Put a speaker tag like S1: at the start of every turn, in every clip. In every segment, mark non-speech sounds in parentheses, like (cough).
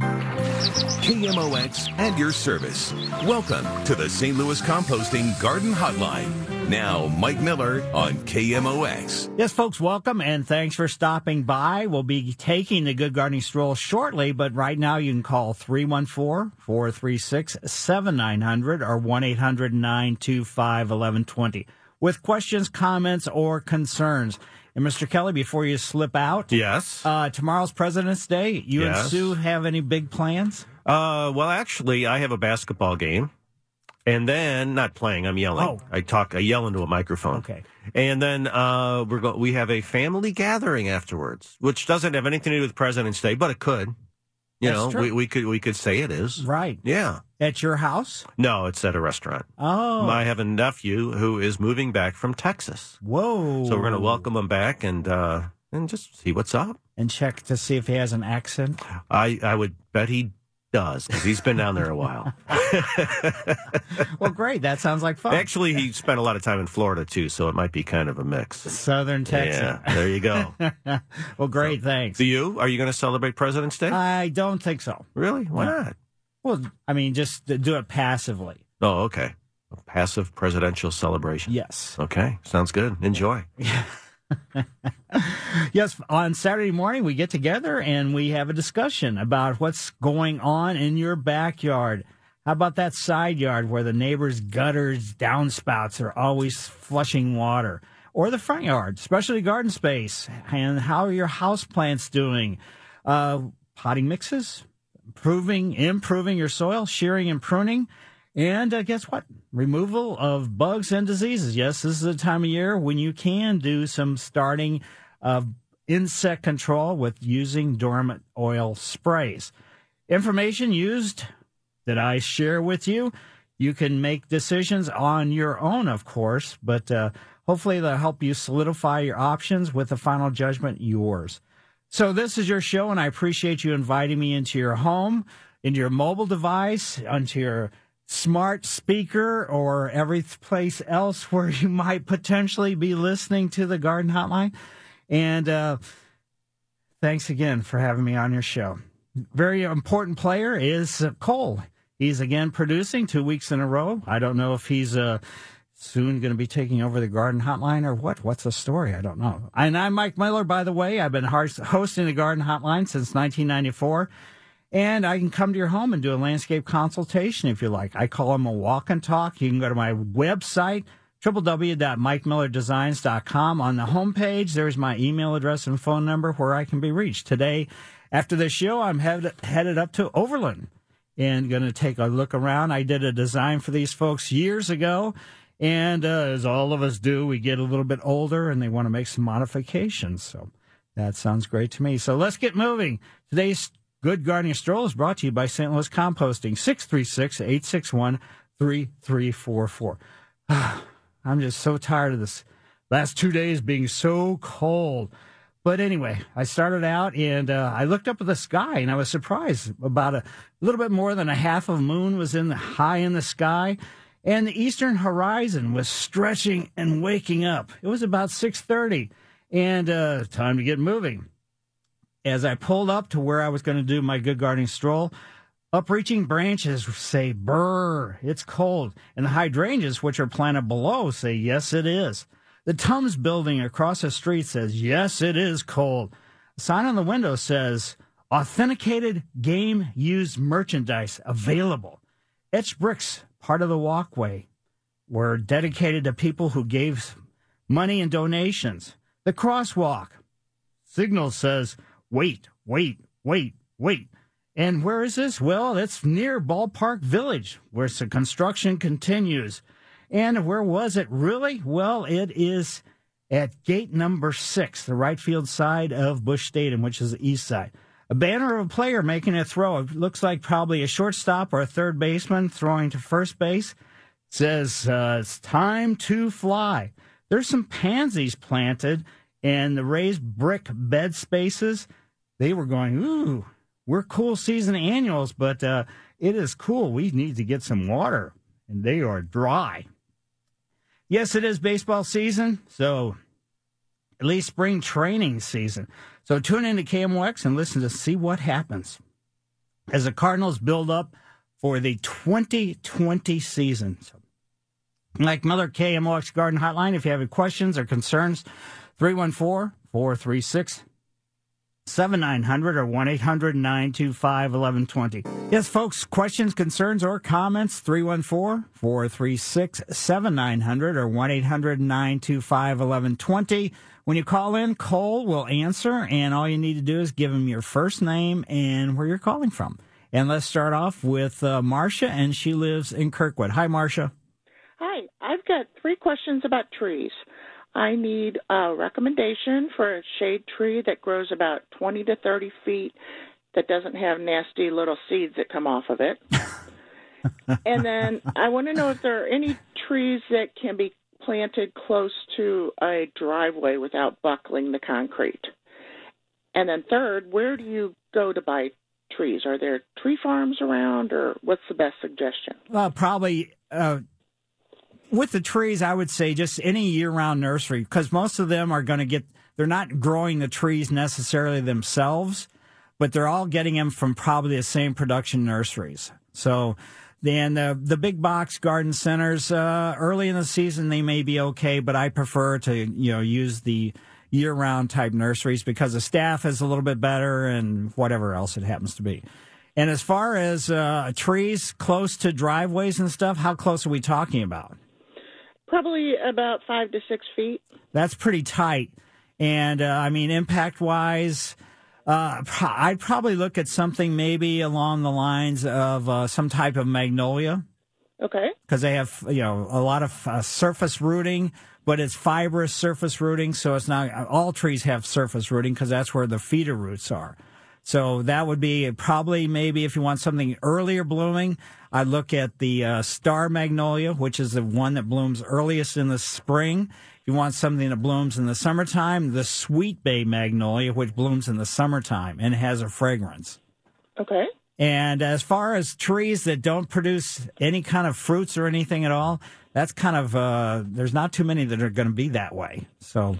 S1: KMOX and your service. Welcome to the St. Louis Composting Garden Hotline. Now, Mike Miller on KMOX.
S2: Yes, folks, welcome and thanks for stopping by. We'll be taking the Good Gardening Stroll shortly, but right now you can call 314 436 7900 or 1 800 925 1120 with questions, comments, or concerns. And Mr. Kelly, before you slip out,
S3: Yes.
S2: uh, tomorrow's President's Day. You and Sue have any big plans?
S3: Uh, well, actually, I have a basketball game, and then not playing. I'm yelling.
S2: Oh.
S3: I talk. I yell into a microphone.
S2: Okay.
S3: And then uh, we're go- we have a family gathering afterwards, which doesn't have anything to do with President's Day, but it could. You
S2: That's
S3: know,
S2: true.
S3: we, we could we could say it is.
S2: Right.
S3: Yeah.
S2: At your house?
S3: No, it's at a restaurant.
S2: Oh.
S3: I have a nephew who is moving back from Texas,
S2: Whoa.
S3: so we're going to welcome him back and uh, and just see what's up.
S2: And check to see if he has an accent.
S3: I I would bet he does because he's been down there a while. (laughs) (laughs)
S2: Well, great. That sounds like fun.
S3: Actually, he spent a lot of time in Florida too, so it might be kind of a mix.
S2: Southern Texas.
S3: Yeah, there you go. (laughs)
S2: well, great. Thanks.
S3: Do you? Are you going to celebrate President's Day?
S2: I don't think so.
S3: really? Why
S2: no.
S3: not?
S2: Well, I mean, just do it passively.
S3: Oh, okay. A passive presidential celebration.
S2: Yes.
S3: Okay, sounds good. Enjoy. (laughs)
S2: Yes. On Saturday morning, we get together and we have a discussion about what's going on in your backyard. How about that side yard where the neighbor's gutters, downspouts are always flushing water? Or the front yard, especially garden space. And how are your house plants doing? Uh, potting mixes, improving, improving your soil, shearing and pruning. And uh, guess what? Removal of bugs and diseases. Yes, this is the time of year when you can do some starting of insect control with using dormant oil sprays. Information used that I share with you. You can make decisions on your own, of course, but uh, hopefully they'll help you solidify your options with the final judgment yours. So this is your show, and I appreciate you inviting me into your home, into your mobile device, onto your smart speaker, or every place else (laughs) where you might potentially be listening to the Garden Hotline. And uh, thanks again for having me on your show. Very important player is Cole. He's again producing two weeks in a row. I don't know if he's uh, soon going to be taking over the Garden Hotline or what. What's the story? I don't know. And I'm Mike Miller, by the way. I've been hosting the Garden Hotline since 1994. And I can come to your home and do a landscape consultation if you like. I call them a walk and talk. You can go to my website, www.mikemillerdesigns.com. On the homepage, there's my email address and phone number where I can be reached. Today, after the show, I'm headed, headed up to Overland and going to take a look around. I did a design for these folks years ago. And uh, as all of us do, we get a little bit older and they want to make some modifications. So that sounds great to me. So let's get moving. Today's Good Gardening Stroll is brought to you by St. Louis Composting, 636 861 3344. (sighs) I'm just so tired of this last two days being so cold. But anyway, I started out and uh, I looked up at the sky and I was surprised. About a little bit more than a half of moon was in the high in the sky, and the eastern horizon was stretching and waking up. It was about six thirty, and uh, time to get moving. As I pulled up to where I was going to do my good gardening stroll, upreaching branches say "Brr, it's cold," and the hydrangeas, which are planted below, say "Yes, it is." The Tums building across the street says, Yes, it is cold. A sign on the window says, Authenticated game used merchandise available. Etched bricks, part of the walkway, were dedicated to people who gave money and donations. The crosswalk signal says, Wait, wait, wait, wait. And where is this? Well, it's near Ballpark Village, where the construction continues. And where was it really? Well, it is at gate number six, the right field side of Busch Stadium, which is the east side. A banner of a player making a throw. It looks like probably a shortstop or a third baseman throwing to first base. It says uh, it's time to fly. There's some pansies planted in the raised brick bed spaces. They were going, ooh, we're cool season annuals, but uh, it is cool. We need to get some water, and they are dry. Yes, it is baseball season, so at least spring training season. So tune in to KMOX and listen to see what happens as the Cardinals build up for the 2020 season. So, Mike Miller KMOX Garden Hotline, if you have any questions or concerns, 314 436 7900 or 1 800 925 1120. Yes, folks, questions, concerns, or comments, 314 436 7900 or 1 800 925 1120. When you call in, Cole will answer, and all you need to do is give him your first name and where you're calling from. And let's start off with uh, Marcia, and she lives in Kirkwood. Hi, Marcia.
S4: Hi, I've got three questions about trees. I need a recommendation for a shade tree that grows about 20 to 30 feet that doesn't have nasty little seeds that come off of it. (laughs) and then I want to know if there are any trees that can be planted close to a driveway without buckling the concrete? And then third, where do you go to buy trees? Are there tree farms around, or what's the best suggestion?
S2: Well, probably uh, with the trees, I would say just any year-round nursery because most of them are going to get. They're not growing the trees necessarily themselves, but they're all getting them from probably the same production nurseries. So then the the big box garden centers uh, early in the season they may be okay, but I prefer to you know use the year round type nurseries because the staff is a little bit better and whatever else it happens to be. And as far as uh, trees close to driveways and stuff, how close are we talking about?
S4: Probably about five to six feet.
S2: That's pretty tight. And uh, I mean, impact wise, uh, I'd probably look at something maybe along the lines of uh, some type of magnolia.
S4: Okay.
S2: Because they have, you know, a lot of uh, surface rooting, but it's fibrous surface rooting, so it's not all trees have surface rooting because that's where the feeder roots are. So that would be probably maybe if you want something earlier blooming, I'd look at the uh, star magnolia, which is the one that blooms earliest in the spring If you want something that blooms in the summertime, the sweet bay magnolia, which blooms in the summertime and has a fragrance.
S4: Okay.
S2: And as far as trees that don't produce any kind of fruits or anything at all, that's kind of uh, there's not too many that are going to be that way. So,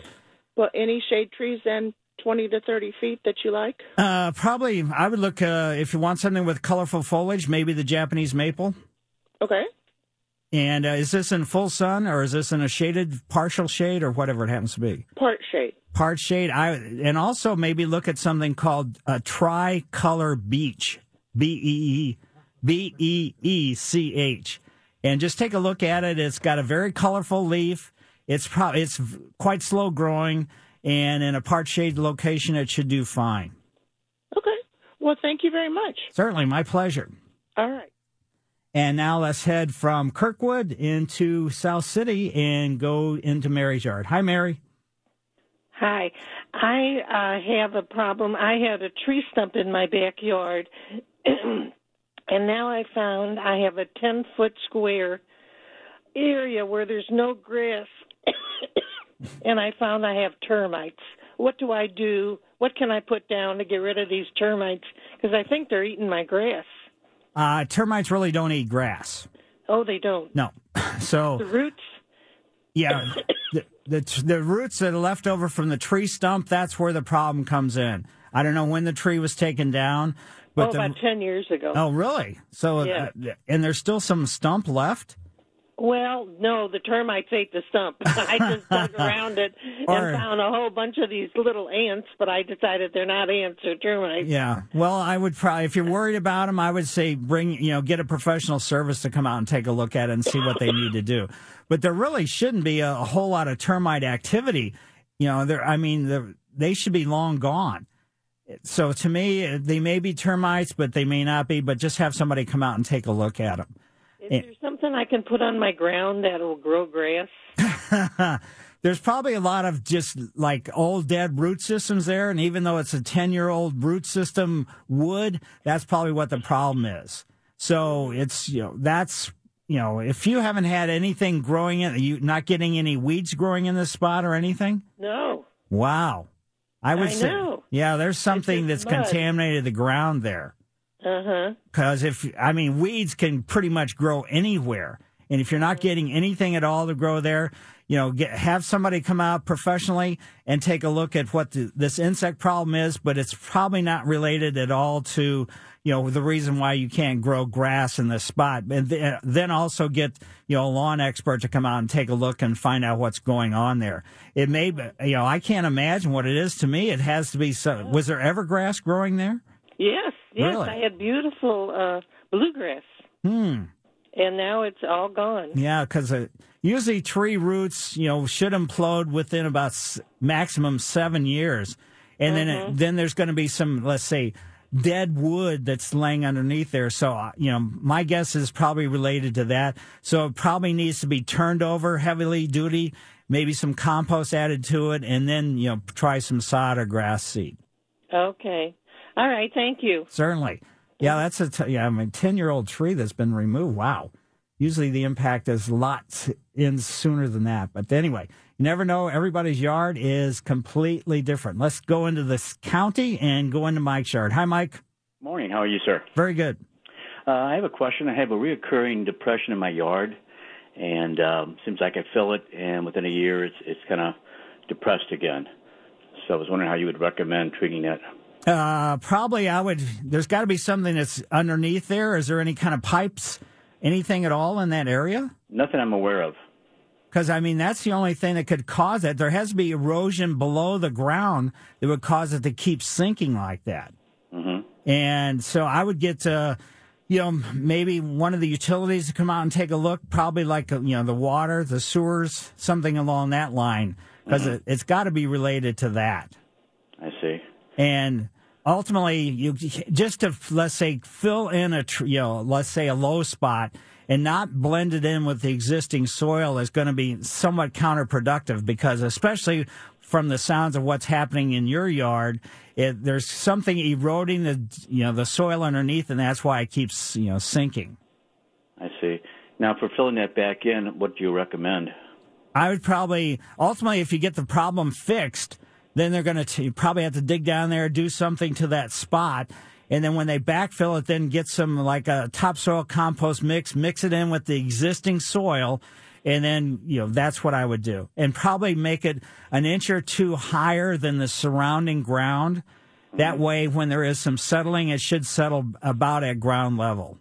S4: well, any shade trees then 20 to 30 feet that you like?
S2: Uh, probably, I would look uh, if you want something with colorful foliage, maybe the Japanese maple.
S4: Okay.
S2: And uh, is this in full sun or is this in a shaded partial shade or whatever it happens to be?
S4: Part shade.
S2: Part shade. I and also maybe look at something called a tricolor beech. B E E B E E C H. And just take a look at it. It's got a very colorful leaf. It's probably it's quite slow growing, and in a part shade location, it should do fine.
S4: Okay. Well, thank you very much.
S2: Certainly, my pleasure.
S4: All right.
S2: And now let's head from Kirkwood into South City and go into Mary's yard. Hi, Mary.
S5: Hi. I uh, have a problem. I had a tree stump in my backyard, (clears throat) and now I found I have a 10 foot square area where there's no grass, and I found I have termites. What do I do? What can I put down to get rid of these termites? Because I think they're eating my grass.
S2: Uh, termites really don't eat grass.
S5: Oh, they don't.
S2: No. (laughs) So
S5: the roots.
S2: Yeah, (coughs) the, the the roots that are left over from the tree stump. That's where the problem comes in. I don't know when the tree was taken down, but
S5: oh,
S2: the,
S5: about ten years ago.
S2: Oh, really? So,
S5: yeah.
S2: uh, and there's still some stump left.
S5: Well, no, the termites ate the stump. (laughs) I just dug (laughs) around it and
S2: Or-
S5: found a whole bunch of these little ants, but I decided they're not ants, they're termites.
S2: Yeah. Well, I would probably, if you're worried about them, I would say bring, you know, get a professional service to come out and take a look at it and see what they need to do. But there really shouldn't be a, a whole lot of termite activity. You know, there, I mean, they should be long gone. So to me, they may be termites, but they may not be, but just have somebody come out and take a look at them.
S5: Is eh. there something I can put on my ground that will grow grass? (laughs)
S2: there's probably a lot of just like old dead root systems there. And even though it's a 10 year old root system wood, that's probably what the problem is. So it's, you know, that's, you know, if you haven't had anything growing in, you not getting any weeds growing in this spot or anything?
S5: No.
S2: Wow. I would
S5: I
S2: say,
S5: know.
S2: yeah, there's something that's
S5: mud.
S2: contaminated the ground there.
S5: Uh huh.
S2: Because if, I mean, weeds can pretty much grow anywhere. And if you're not getting anything at all to grow there, you know, get, have somebody come out professionally and take a look at what the, this insect problem is, but it's probably not related at all to, you know, the reason why you can't grow grass in this spot. And th- then also get, you know, a lawn expert to come out and take a look and find out what's going on there. It may, be, you know, I can't imagine what it is to me. It has to be so, was there ever grass growing there?
S5: Yes. Yes.
S2: Really?
S5: I had beautiful uh, bluegrass,
S2: Hmm.
S5: and now it's all gone.
S2: Yeah, because uh, usually tree roots, you know, should implode within about s- maximum seven years, and then it, then there's going to be some, let's say, dead wood that's laying underneath there. So, uh, you know, my guess is probably related to that. So it probably needs to be turned over heavily duty, maybe some compost added to it, and then you know, try some sod or grass seed.
S5: Okay. All right. Thank you.
S2: Certainly. Yeah, that's a t- yeah. I mean, ten year old tree that's been removed. Wow. Usually the impact is lots in sooner than that. But anyway, you never know. Everybody's yard is completely different. Let's go into this county and go into Mike's yard. Hi, Mike.
S6: Morning. How are you, sir?
S2: Very good.
S6: Uh, I have a question. I have a reoccurring depression in my yard, and um, seems like I fill it, and within a year, it's it's kind of depressed again. So I was wondering how you would recommend treating that.
S2: Uh, probably I would. There's got to be something that's underneath there. Is there any kind of pipes, anything at all in that area?
S6: Nothing I'm aware of.
S2: Because I mean, that's the only thing that could cause it. There has to be erosion below the ground that would cause it to keep sinking like that.
S6: hmm
S2: And so I would get, to, you know, maybe one of the utilities to come out and take a look, probably like, you know, the water, the sewers, something along that line, because it, it's got to be related to that.
S6: I see.
S2: And ultimately, you just to, let's say, fill in a, you know, let's say a low spot and not blend it in with the existing soil is going to be somewhat counterproductive because especially from the sounds of what's happening in your yard, it, there's something eroding the, you know, the soil underneath and that's why it keeps, you know, sinking.
S6: I see. Now, for filling that back in, what do you recommend?
S2: I would probably ultimately, if you get the problem fixed, then they're going to probably have to dig down there, do something to that spot, and then when they backfill it, then get some like a topsoil compost mix, mix it in with the existing soil, and then you know that's what I would do, and probably make it an inch or two higher than the surrounding ground. That mm-hmm. way, when there is some settling, it should settle about at ground level.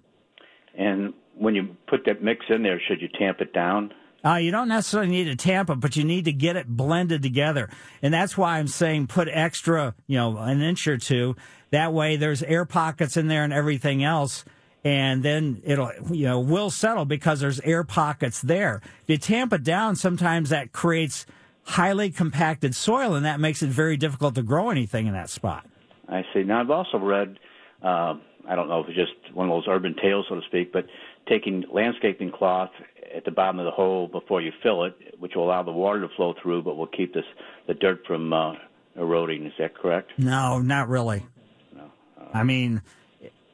S6: And when you put that mix in there, should you tamp it down?
S2: Uh, you don't necessarily need to tamp it, but you need to get it blended together. And that's why I'm saying put extra, you know, an inch or two. That way there's air pockets in there and everything else. And then it'll, you know, will settle because there's air pockets there. If you tamp it down, sometimes that creates highly compacted soil and that makes it very difficult to grow anything in that spot.
S6: I see. Now, I've also read, uh, I don't know if it's just one of those urban tales, so to speak, but taking landscaping cloth at the bottom of the hole before you fill it, which will allow the water to flow through, but will keep this the dirt from uh, eroding. Is that correct?
S2: No, not really. No. I mean,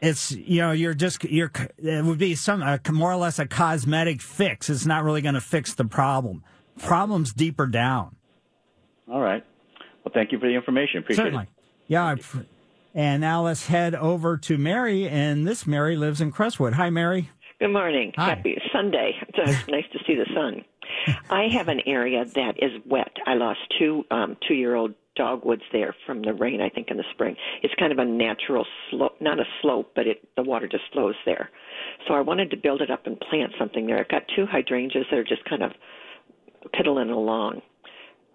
S2: it's you know you're just you're it would be some uh, more or less a cosmetic fix. It's not really going to fix the problem. Problem's deeper down.
S6: All right. Well, thank you for the information. Appreciate
S2: Certainly.
S6: it.
S2: Yeah. And now let's head over to Mary, and this Mary lives in Crestwood. Hi, Mary.
S7: Good morning.
S2: Hi.
S7: Happy Sunday. It's (laughs) nice to see the sun. I have an area that is wet. I lost two um, two-year-old dogwoods there from the rain. I think in the spring. It's kind of a natural slope, not a slope, but it the water just flows there. So I wanted to build it up and plant something there. I've got two hydrangeas that are just kind of piddling along.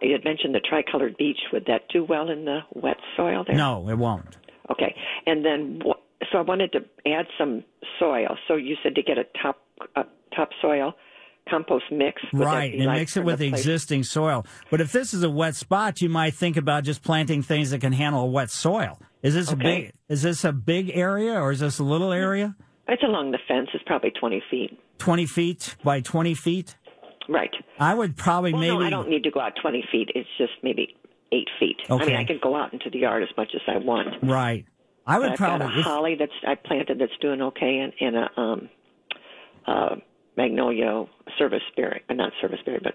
S7: You had mentioned the tricolored beech. Would that do well in the wet soil there?
S2: No, it won't.
S7: Okay. And then, so I wanted to add some soil. So you said to get a top uh, topsoil compost mix. Would
S2: right, and
S7: like
S2: mix it with existing soil. But if this is a wet spot, you might think about just planting things that can handle a wet soil. Is this a big? Is this a big area or is this a little area?
S7: It's along the fence. It's probably 20 feet.
S2: Twenty feet by twenty feet.
S7: Right.
S2: I would probably
S7: Well,
S2: maybe.
S7: no, I don't need to go out 20 feet. It's just maybe eight feet. I mean, I can go out into the yard as much as I want.
S2: Right. I would
S7: I've
S2: probably.
S7: got a holly that's I planted that's doing okay, and, and a um, uh, magnolia service berry, uh, not service berry, but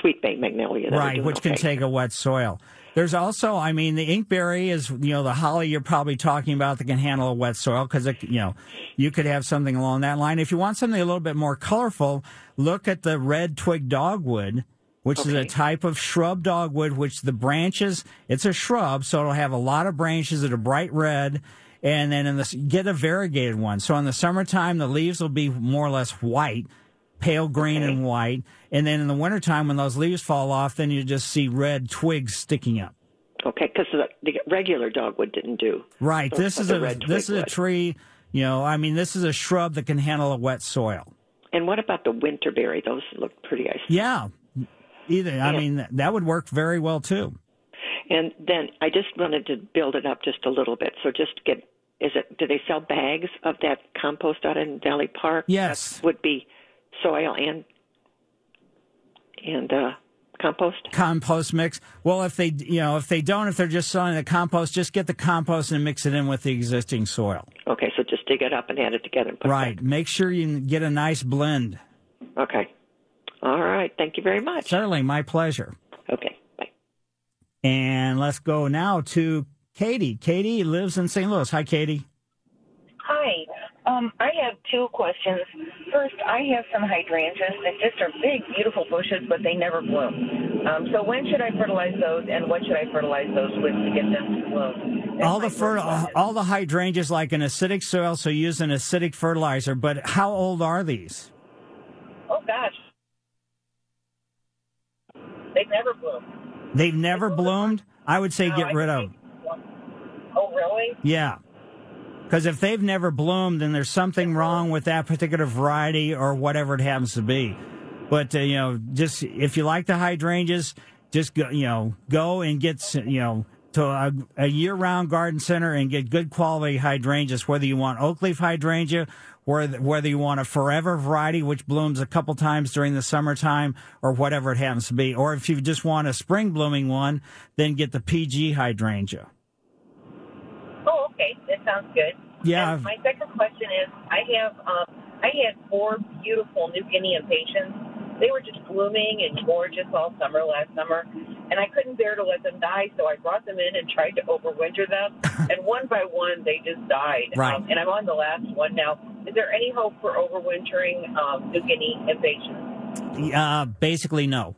S7: sweet magnolia.
S2: Right, which can take a wet soil. There's also, I mean, the inkberry is, you know, the holly you're probably talking about that can handle a wet soil because, you know, you could have something along that line. If you want something a little bit more colorful, look at the red twig dogwood, which is a type of shrub dogwood, which the branches, it's a shrub, so it'll have a lot of branches that are bright red. And then in the, get a variegated one. So in the summertime, the leaves will be more or less white pale green
S7: Okay.
S2: and white. And then in the wintertime, when those leaves fall off, then you just see red twigs sticking up.
S7: Okay, because the, the regular dogwood didn't do.
S2: Right.
S7: So
S2: this is a this is a tree. You know, I mean, this is a shrub that can handle a wet soil.
S7: And what about the winterberry? Those look pretty. I
S2: Yeah. Either. I
S7: Yeah.
S2: mean, that would work very well too.
S7: And then I just wanted to build it up just a little bit. So just get is it do they sell bags of that compost out in Valley Park?
S2: Yes.
S7: That would be soil and and uh compost?
S2: Compost mix. Well, if they, you know, if they don't, if they're just selling the compost, just get the compost and mix it in with the existing soil.
S7: Okay, so just dig it up and add it together and put
S2: Right. Make sure you get a nice blend.
S7: Okay. All right. Thank you very much.
S2: Certainly, my pleasure.
S7: Okay. Bye.
S2: And let's go now to Katie. Katie lives in St. Louis. Hi, Katie.
S8: Hi. Um, I have two questions. First, I have some hydrangeas that just are big, beautiful bushes, but they never bloom. Um, so when should I fertilize those, and what should I fertilize those with to get them to bloom? That's
S2: all the fer- all the hydrangeas like an acidic soil, so use an acidic fertilizer. But how old are these?
S8: Oh gosh, they never bloomed.
S2: They've never bloomed. I would say
S8: No,
S2: get
S8: I
S2: rid of.
S8: Oh really?
S2: Yeah, because if they've never bloomed, then there's something wrong with that particular variety or whatever it happens to be. But uh, you know, just if you like the hydrangeas, just go, you know, go and get you know to a, a year-round garden center and get good quality hydrangeas. Whether you want oak leaf hydrangea, whether you want a forever variety which blooms a couple times during the summertime, or whatever it happens to be, or if you just want a spring blooming one, then get the PG hydrangea.
S8: Oh, okay, that sounds good.
S2: Yeah.
S8: And my second question is, I have um, I had four beautiful New Guinea impatiens. They were just blooming and gorgeous all summer last summer, and I couldn't bear to let them die, so I brought them in and tried to overwinter them. (laughs) and one by one, they just died.
S2: Right.
S8: Um, and I'm on the last one now. Is there any hope for overwintering um, New Guinea impatiens?
S2: Uh, basically, no.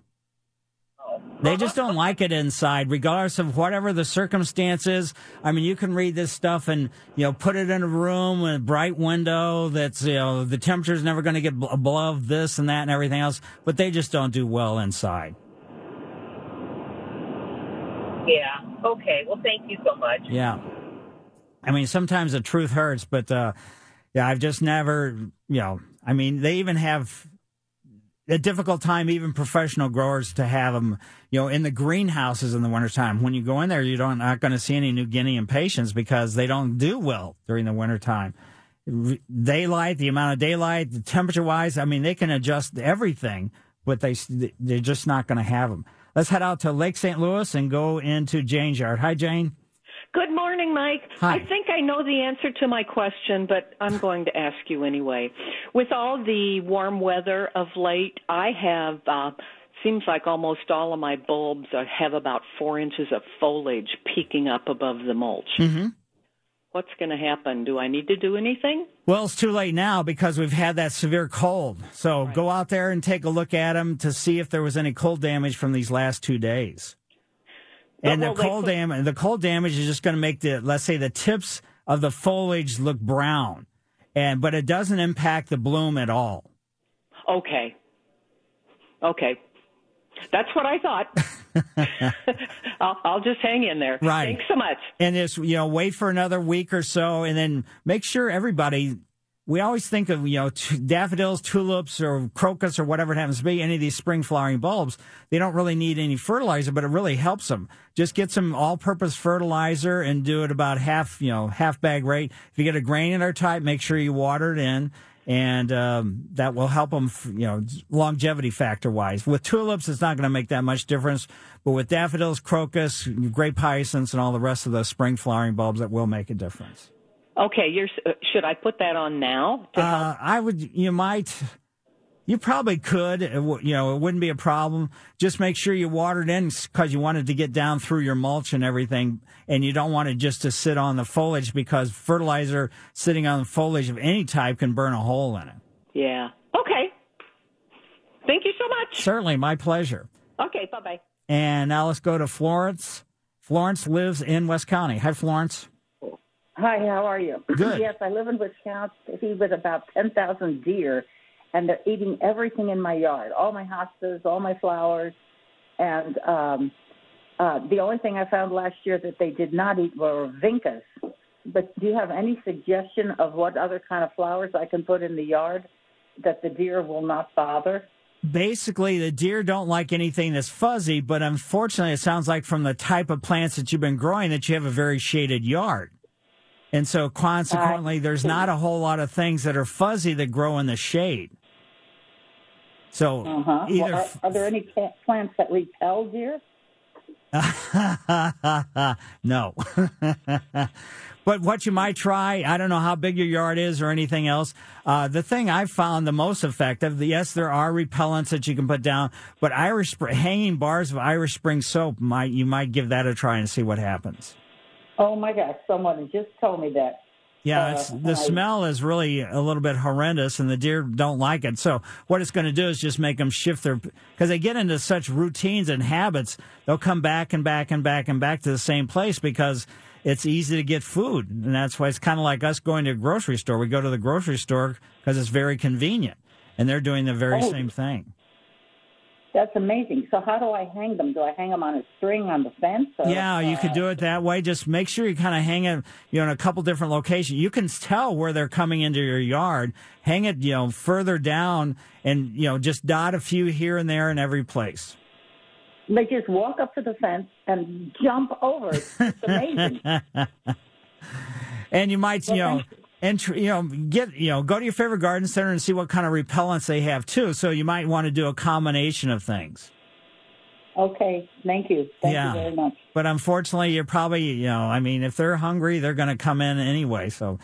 S8: Oh.
S2: They just don't like it inside, regardless of whatever the circumstances. I mean, you can read this stuff and you know put it in a room with a bright window. That's you know the temperature's never going to get above this and that and everything else, but they just don't do well inside.
S8: Yeah. Okay. Well, thank you so much.
S2: Yeah, I mean sometimes the truth hurts, but uh, yeah, I've just never you know. I mean, they even have a difficult time, even professional growers, to have them, you know, in the greenhouses in the wintertime. When you go in there, you don't not going to see any New Guinea impatiens because they don't do well during the wintertime. Daylight, the amount of daylight, the temperature wise, I mean, they can adjust everything, but they they're just not going to have them. Let's head out to Lake St. Louis and go into Jane's yard. Hi, Jane.
S9: Good morning, Mike.
S2: Hi.
S9: I think I know the answer to my question, but I'm going to ask you anyway. With all the warm weather of late, I have uh seems like almost all of my bulbs are, have about four inches of foliage peeking up above the mulch.
S2: Mm-hmm.
S9: What's going to happen? Do I need to do anything?
S2: Well, it's too late now because we've had that severe cold. So go out there and take a look at them to see if there was any cold damage from these last two days. And the cold
S9: put-
S2: damage, the cold damage is just going to make the, let's say, the tips of the foliage look brown, and but it doesn't impact the bloom at all.
S9: Okay. Okay. That's what I thought. (laughs) I'll, I'll just hang in there.
S2: Right.
S9: Thanks so much.
S2: and just you know wait for another week or so and then make sure everybody we always think of you know t- daffodils tulips or crocus or whatever it happens to be any of these spring flowering bulbs they don't really need any fertilizer but it really helps them just get some all-purpose fertilizer and do it about half you know half bag rate if you get a granular type make sure you water it in and um, that will help them, you know, longevity factor wise. With tulips, it's not going to make that much difference, but with daffodils, crocus, grape hyacinths, and all the rest of those spring flowering bulbs, that will make a difference.
S9: Okay, you're, uh, should I put that on now?
S2: Uh, I would. You might. You probably could. You know, it wouldn't be a problem. Just make sure you water it in because you want it to get down through your mulch and everything, and you don't want it just to sit on the foliage because fertilizer sitting on the foliage of any type can burn a hole in it.
S9: Yeah. Okay. Thank you so much.
S2: Certainly, my pleasure.
S9: Okay. Bye bye.
S2: And now let's go to Florence. Florence lives in West County. Hi, Florence.
S10: Hi, how are you?
S2: Good.
S10: yes, I live in Wisconsin with about 10,000 deer and they're eating everything in my yard, all my hostas, all my flowers, and um, uh, the only thing I found last year that they did not eat were vincas. But do you have any suggestion of what other kind of flowers I can put in the yard that the deer will not bother?
S2: Basically, the deer don't like anything that's fuzzy, but unfortunately, it sounds like from the type of plants that you've been growing that you have a very shaded yard. And so, consequently, there's not a whole lot of things that are fuzzy that grow in the shade. So,
S10: uh-huh.
S2: either
S10: well, are, are, there any plants that repel deer? (laughs)
S2: no. (laughs) but what you might try, I don't know how big your yard is or anything else. Uh, the thing I found the most effective, yes, there are repellents that you can put down, but Irish hanging bars of Irish Spring soap might you might give that a try and see what happens.
S10: Oh my gosh, someone just told me that.
S2: Yeah, uh, it's, the smell is really a little bit horrendous, and the deer don't like it. So what it's going to do is just make them shift their because they get into such routines and habits. They'll come back and back and back and back to the same place because it's easy to get food, and that's why it's kind of like us going to a grocery store. We go to the grocery store because it's very convenient, and they're doing the very oh. same thing.
S10: That's amazing. So how do I hang them? Do I hang them on a string on the fence? Or,
S2: yeah, you uh, could do it that way. Just make sure you kind of hang it, you know, in a couple different locations. You can tell where they're coming into your yard. Hang it, you know, further down, and you know, just dot a few here and there in every place.
S10: They just walk up to the fence and jump over. It's amazing. (laughs)
S2: and you might, well, you know and you know get you know go to your favorite garden center and see what kind of repellents they have too. So you might want to do a combination of things.
S10: Okay. Thank you. Thank
S2: yeah.
S10: you very much.
S2: But unfortunately you're probably you know i mean if they're hungry they're going to come in anyway so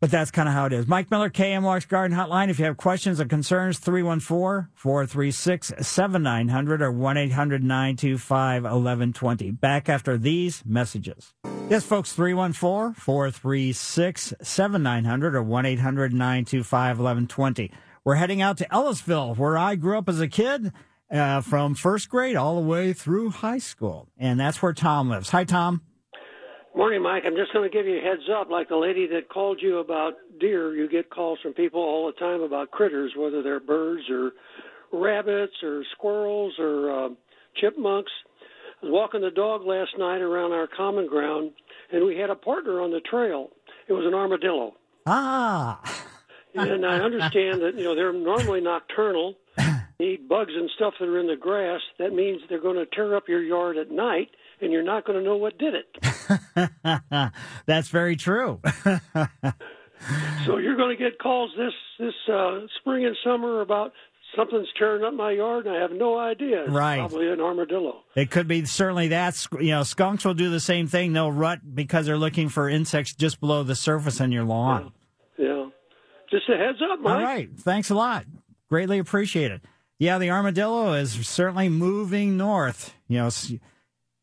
S2: but that's kind of how it is. Mike Miller, KMOX Garden Hotline. If you have questions or concerns, 314 436 7900 or 1 800 925 1120. Back after these messages. Yes, folks, 314 436 7900 or 1 800 925 1120. We're heading out to Ellisville, where I grew up as a kid. Uh, from first grade all the way through high school. And that's where Tom lives. Hi, Tom.
S11: Morning, Mike. I'm just going to give you a heads up. Like the lady that called you about deer, you get calls from people all the time about critters, whether they're birds or rabbits or squirrels or uh, chipmunks. I was walking the dog last night around our common ground, and we had a partner on the trail. It was an armadillo.
S2: Ah.
S11: and I understand that you know they're normally nocturnal, (laughs) eat bugs and stuff that are in the grass. That means they're going to tear up your yard at night and you're not going to know what did
S2: it. (laughs) That's very true. (laughs)
S11: so you're going to get calls this this uh, spring and summer about something's tearing up my yard, and I have no idea. It's
S2: right,
S11: probably an armadillo.
S2: It could be certainly that. You know, skunks will do the same thing. They'll rut because they're looking for insects just below the surface in your lawn.
S11: Yeah, yeah. just a heads up, Mike.
S2: All right, thanks a lot. Greatly appreciate it. Yeah, the armadillo is certainly moving north. You know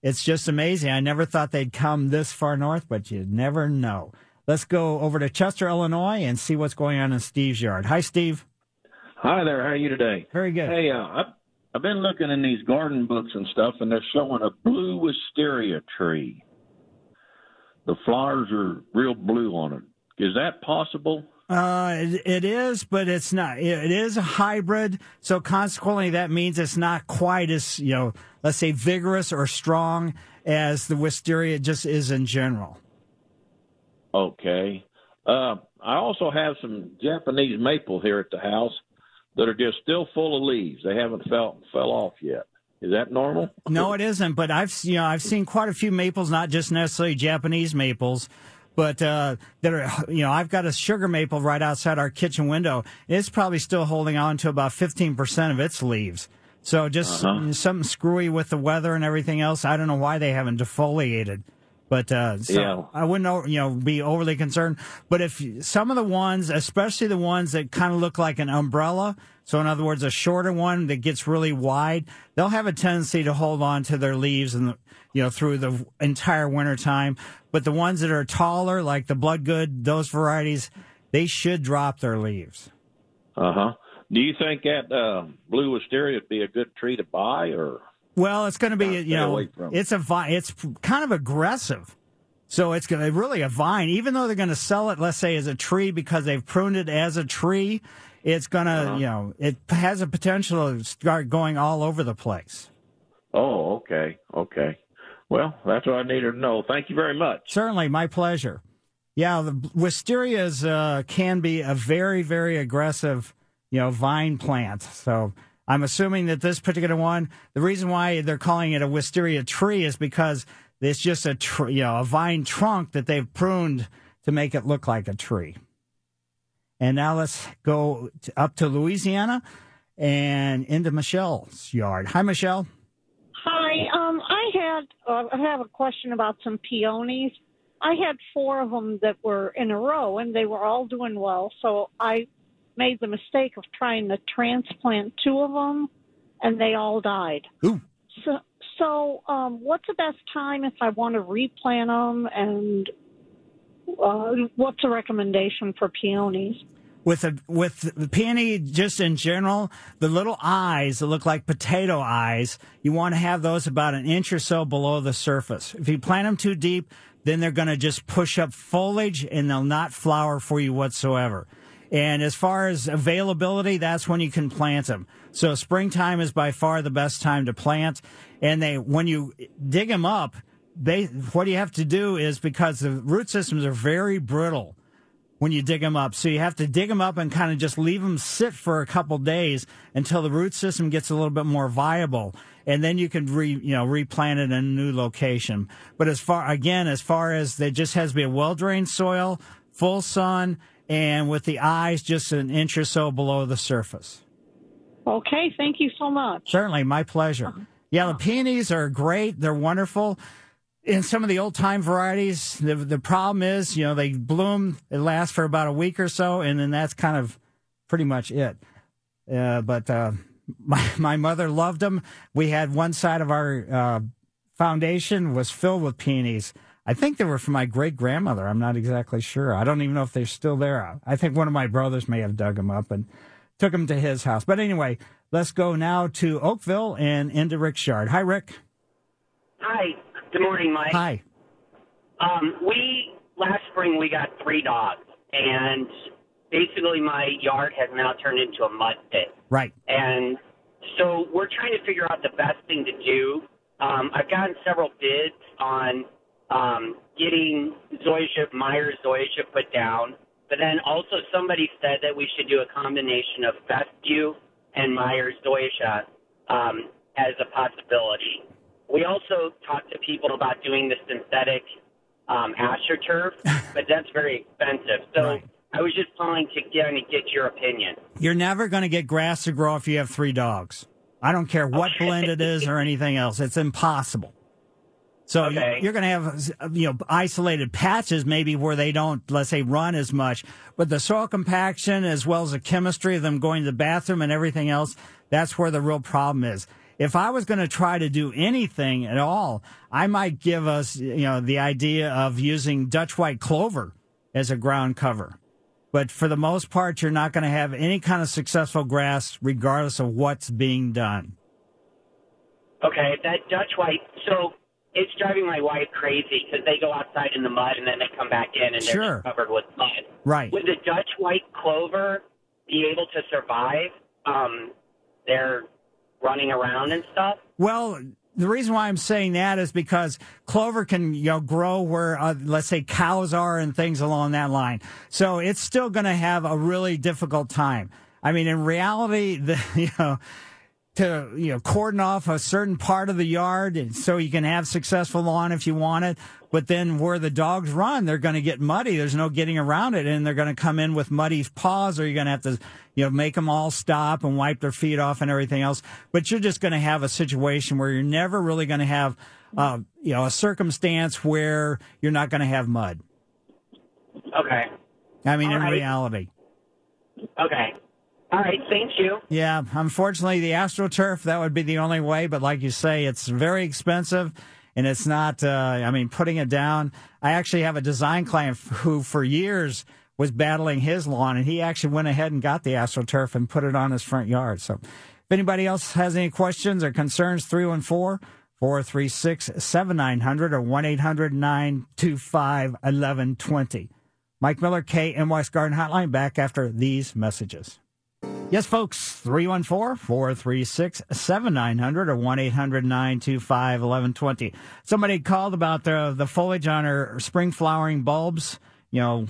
S2: it's just amazing. I never thought they'd come this far north, but you never know. Let's go over to Chester, Illinois, and see what's going on in Steve's yard. Hi, Steve.
S12: Hi there. How are you today?
S2: Very good.
S12: Hey, uh, I've, I've been looking in these garden books and stuff, and they're showing a blue wisteria tree. The flowers are real blue on it. Is that possible?
S2: Uh, it, it is, but it's not. It is a hybrid, so consequently, that means it's not quite as you know, let's say, vigorous or strong as the wisteria just is in general.
S12: Okay. Uh, I also have some Japanese maple here at the house that are just still full of leaves. They haven't fell fell off yet. Is that normal?
S2: No, it isn't. But I've you know I've seen quite a few maples, not just necessarily Japanese maples, but uh, that are you know I've got a sugar maple right outside our kitchen window. It's probably still holding on to about fifteen percent of its leaves. So just
S12: Uh-huh.
S2: something screwy with the weather and everything else. I don't know why they haven't defoliated. But uh, so
S12: Yeah.
S2: I wouldn't, you know, be overly concerned. But if some of the ones, especially the ones that kind of look like an umbrella, so in other words, a shorter one that gets really wide, they'll have a tendency to hold on to their leaves and you know through the entire winter time. But the ones that are taller, like the Bloodgood, those varieties, they should drop their leaves.
S12: Uh huh. Do you think that uh, blue wisteria would be a good tree to buy, or
S2: Well, it's going to be, you know,
S12: away from it.
S2: it's a vine. It's kind of aggressive. So it's going to really a vine, even though they're going to sell it, let's say, as a tree because they've pruned it as a tree. It's going to,
S12: Uh-huh.
S2: you know, it has a potential to start going all over the place.
S12: Oh, okay, okay. Well, that's what I needed to know. Thank you very much.
S2: Certainly, my pleasure. Yeah, the wisterias uh, can be a very, very aggressive, you know, vine plant. So I'm assuming that this particular one, the reason why they're calling it a wisteria tree is because it's just a, tr- you know, a vine trunk that they've pruned to make it look like a tree. And now let's go to, up to Louisiana and into Michelle's yard. Hi, Michelle.
S13: Hi, um, I had uh, I have a question about some peonies. I had four of them that were in a row, and they were all doing well. So I made the mistake of trying to transplant two of them, and they all died.
S2: Ooh.
S13: So, so um, what's the best time if I want to replant them, and uh, what's a recommendation for peonies?
S2: With a with the peony just in general the little eyes that look like potato eyes you want to have those about an inch or so below the surface. If you plant them too deep then they're going to just push up foliage and they'll not flower for you whatsoever. And as far as availability that's when you can plant them. So springtime is by far the best time to plant. And they when you dig them up they what you have to do is because the root systems are very brittle when you dig them up. So you have to dig them up and kind of just leave them sit for a couple days until the root system gets a little bit more viable. And then you can re, you know, replant it in a new location. But as far, again, as far as there just has to be a well drained soil, full sun, and with the eyes just an inch or so below the surface.
S13: Okay, thank you so much.
S2: Certainly, my pleasure. Uh-huh. Yeah, the peonies are great. They're wonderful. In some of the old time varieties, the the problem is, you know, they bloom, it lasts for about a week or so, and then that's kind of pretty much it. Uh, but uh, (laughs) my my mother loved them. We had one side of our uh, foundation was filled with peonies. I think they were from my great grandmother. I'm not exactly sure. I don't even know if they're still there. I think one of my brothers may have dug them up and took them to his house. But anyway, let's go now to Oakville and into Rick's yard. Hi, Rick.
S14: Hi. Good morning, Mike.
S2: Hi.
S14: Um, we last spring we got three dogs, and basically my yard has now turned into a mud pit.
S2: Right.
S14: And so we're trying to figure out the best thing to do. Um, I've gotten several bids on um, getting zoysia, Myers zoysia put down, but then also somebody said that we should do a combination of fescue and Myers zoysia um, as a possibility. We also talked to people about doing the synthetic um, astroturf, (laughs) but that's very expensive. So I was just calling to get, to get your opinion.
S2: You're never going to get grass to grow if you have three dogs. I don't care what blend it is or anything else. It's impossible. So
S14: Okay.
S2: you're going to have you know isolated patches maybe where they don't let's say run as much, but the soil compaction as well as the chemistry of them going to the bathroom and everything else, that's where the real problem is. If I was going to try to do anything at all, I might give us you know the idea of using Dutch white clover as a ground cover. But for the most part, you're not going to have any kind of successful grass regardless of what's being done.
S14: Okay, that Dutch white. So it's driving my wife crazy because they go outside in the mud and then they come back in and they're covered with mud.
S2: Right.
S14: Would the Dutch white clover be able to survive? Um, running around and stuff.
S2: Well, the reason why I'm saying that is because clover can, you know, grow where, uh, let's say, cows are and things along that line. So it's still going to have a really difficult time. I mean, in reality, (laughs) the, you know, to you know cordon off a certain part of the yard so you can have successful lawn if you want it but then where the dogs run they're going to get muddy there's no getting around it and they're going to come in with muddy paws or you're going to have to you know make them all stop and wipe their feet off and everything else but you're just going to have a situation where you're never really going to have uh, you know a circumstance where you're not going to have mud
S14: Okay.
S2: i mean
S14: All
S2: in
S14: right.
S2: reality
S14: Okay. All right. Thank you.
S2: Yeah, unfortunately, the AstroTurf, that would be the only way. But like you say, it's very expensive and it's not, uh, I mean, putting it down. I actually have a design client who, for years, was battling his lawn and he actually went ahead and got the AstroTurf and put it on his front yard. So if anybody else has any questions or concerns, 314 436 7900 or 1 800 925 1120. Mike Miller, KMOX Garden Hotline, back after these messages. Yes, folks, 314 436 7900 or 1 800 925 1120. Somebody called about the, the foliage on her spring flowering bulbs, you know,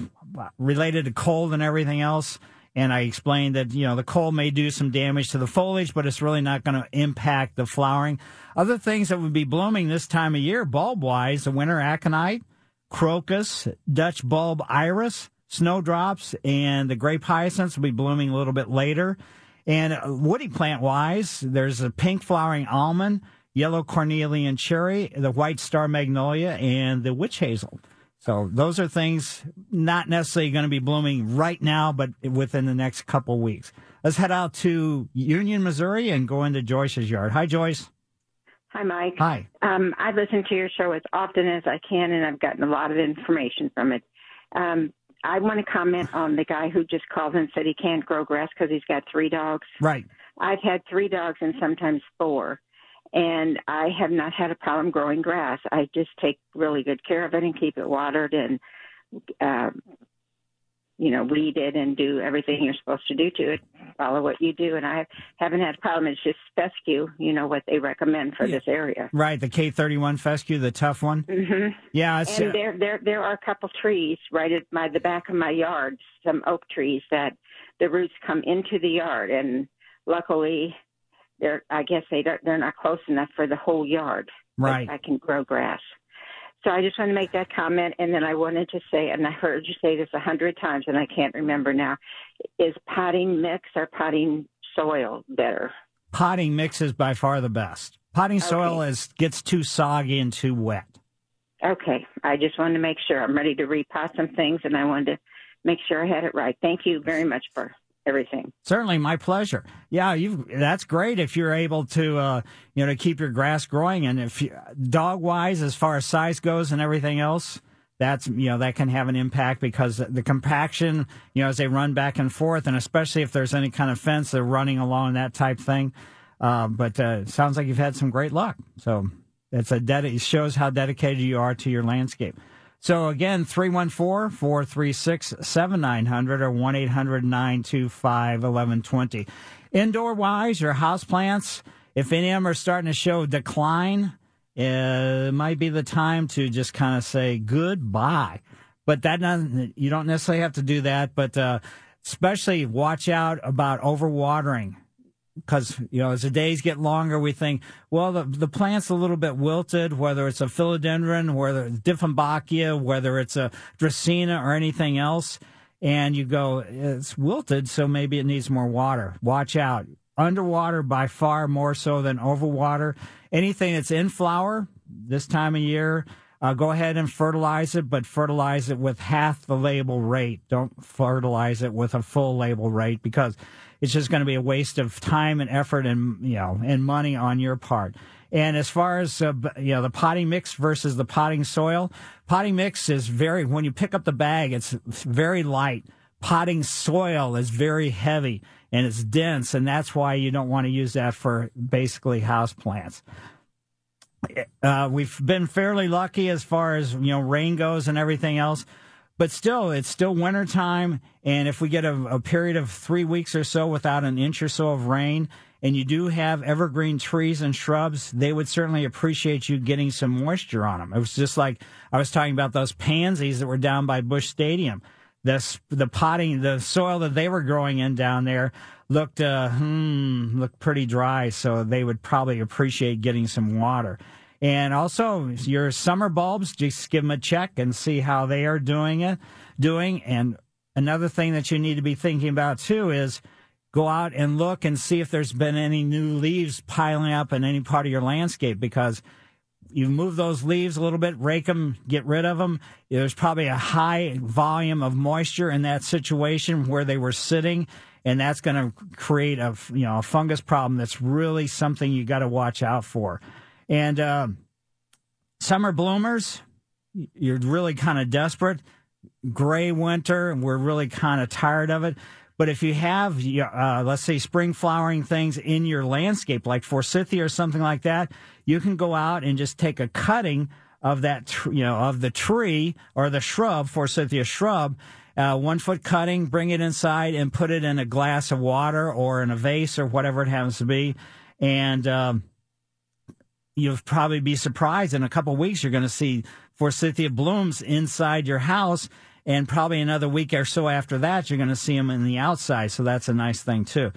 S2: related to cold and everything else. And I explained that, you know, the cold may do some damage to the foliage, but it's really not going to impact the flowering. Other things that would be blooming this time of year, bulb wise, the winter aconite, crocus, Dutch bulb iris, snowdrops, and the grape hyacinths will be blooming a little bit later. And uh, woody plant wise, there's a pink flowering almond, yellow cornelian cherry, the white star magnolia, and the witch hazel. So those are things not necessarily going to be blooming right now, but within the next couple weeks. Let's head out to Union, Missouri, and go into Joyce's yard. Hi, Joyce.
S15: Hi, Mike.
S2: Hi.
S15: Um, I listen to your show as often as I can, and I've gotten a lot of information from it. Um, I want to comment on the guy who just called and said he can't grow grass because he's got three dogs.
S2: Right.
S15: I've had three dogs and sometimes four, and I have not had a problem growing grass. I just take really good care of it and keep it watered and, uh, you know, weed it and do everything you're supposed to do to it. Follow what you do, and I haven't had a problem. It's just fescue, you know, what they recommend for this area.
S2: Right, the K31 fescue, the tough one.
S15: hmm
S2: Yeah, it's, uh,
S15: and there there there are a couple trees right at my the back of my yard, some oak trees that the roots come into the yard, and luckily, they're I guess they don't, they're not close enough for the whole yard.
S2: Right.
S15: I can grow grass. So I just want to make that comment, and then I wanted to say, and I heard you say this a hundred times, and I can't remember now. Is potting mix or potting soil better?
S2: potting mix is by far the best. Potting soil is gets too soggy and too wet.
S15: Okay, I just wanted to make sure I'm ready to repot some things, and I wanted to make sure I had it right. Thank you very much for everything.
S2: Certainly, my pleasure. Yeah, you that's great if you're able to uh, you know to keep your grass growing, and if you, dog wise, as far as size goes and everything else, that's you know that can have an impact because the compaction, you know, as they run back and forth, and especially if there's any kind of fence they're running along that type thing. Uh, but uh, sounds like you've had some great luck. So it's a ded- it shows how dedicated you are to your landscape. So again, 314-436-7900 or 1-800-925-1120. Indoor wise, your house plants, if any of them are starting to show decline, it might be the time to just kind of say goodbye. But that doesn't, you don't necessarily have to do that, but, uh, especially watch out about overwatering because you know as the days get longer, we think, well, the the plant's a little bit wilted, whether it's a philodendron, whether it's Dieffenbachia, whether it's a Dracaena or anything else, and you go, it's wilted, so maybe it needs more water. Watch out. Underwater by far more so than overwater. Anything that's in flower this time of year, uh, go ahead and fertilize it, but fertilize it with half the label rate. Don't fertilize it with a full label rate because it's just going to be a waste of time and effort and you know and money on your part. And as far as uh, you know, the potting mix versus the potting soil, potting mix is very when you pick up the bag, it's very light. Potting soil is very heavy and it's dense, and that's why you don't want to use that for basically house plants. Uh, we've been fairly lucky as far as you know rain goes and everything else, but still, it's still winter time. And if we get a, a period of three weeks or so without an inch or so of rain, and you do have evergreen trees and shrubs, they would certainly appreciate you getting some moisture on them. It was just like I was talking about those pansies that were down by Busch Stadium. the the potting, the soil that they were growing in down there looked uh, hmm, looked pretty dry. So they would probably appreciate getting some water. And also your summer bulbs, just give them a check and see how they are doing it, doing. And another thing that you need to be thinking about too is go out and look and see if there's been any new leaves piling up in any part of your landscape because you move those leaves a little bit, rake them, get rid of them. There's probably a high volume of moisture in that situation where they were sitting, and that's going to create a you know a fungus problem. That's really something you got to watch out for. And um summer bloomers, you're really kind of desperate. Gray winter, and we're really kind of tired of it. But if you have, uh, let's say, spring flowering things in your landscape, like forsythia or something like that, you can go out and just take a cutting of that, tr- you know, of the tree or the shrub, forsythia shrub, uh, one foot cutting, bring it inside and put it in a glass of water or in a vase or whatever it happens to be. And, um, you'll probably be surprised. In a couple weeks you're going to see forsythia blooms inside your house and probably another week or so after that you're going to see them in the outside. So that's a nice thing too.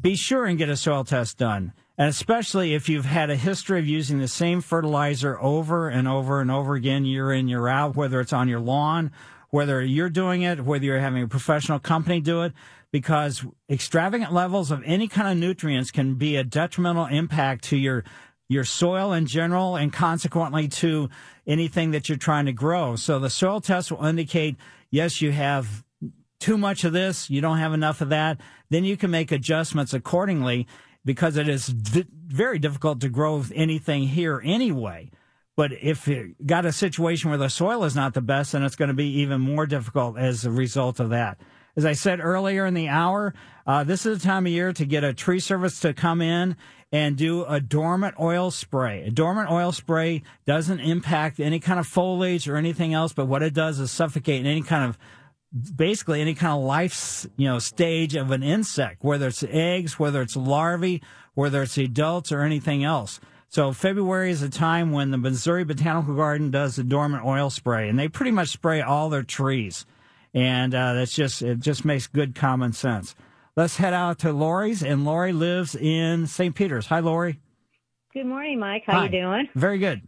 S2: Be sure and get a soil test done and especially if you've had a history of using the same fertilizer over and over and over again year in year out whether it's on your lawn whether you're doing it whether you're having a professional company do it because extravagant levels of any kind of nutrients can be a detrimental impact to your your soil in general and consequently to anything that you're trying to grow. So the soil test will indicate, yes, you have too much of this, you don't have enough of that. Then you can make adjustments accordingly because it is very difficult to grow anything here anyway. But if you got a situation where the soil is not the best, then it's going to be even more difficult as a result of that. As I said earlier in the hour, uh, this is the time of year to get a tree service to come in and do a dormant oil spray. A dormant oil spray doesn't impact any kind of foliage or anything else, but what it does is suffocate any kind of basically any kind of life you know stage of an insect, whether it's eggs, whether it's larvae, whether it's adults or anything else. So February is a time when the Missouri Botanical Garden does the dormant oil spray, and they pretty much spray all their trees, and uh, that's just it just makes good common sense. Let's head out to Lori's, and Lori lives in St. Peter's. Hi, Lori.
S16: Good morning, Mike. How
S2: Hi.
S16: you doing?
S2: Very good.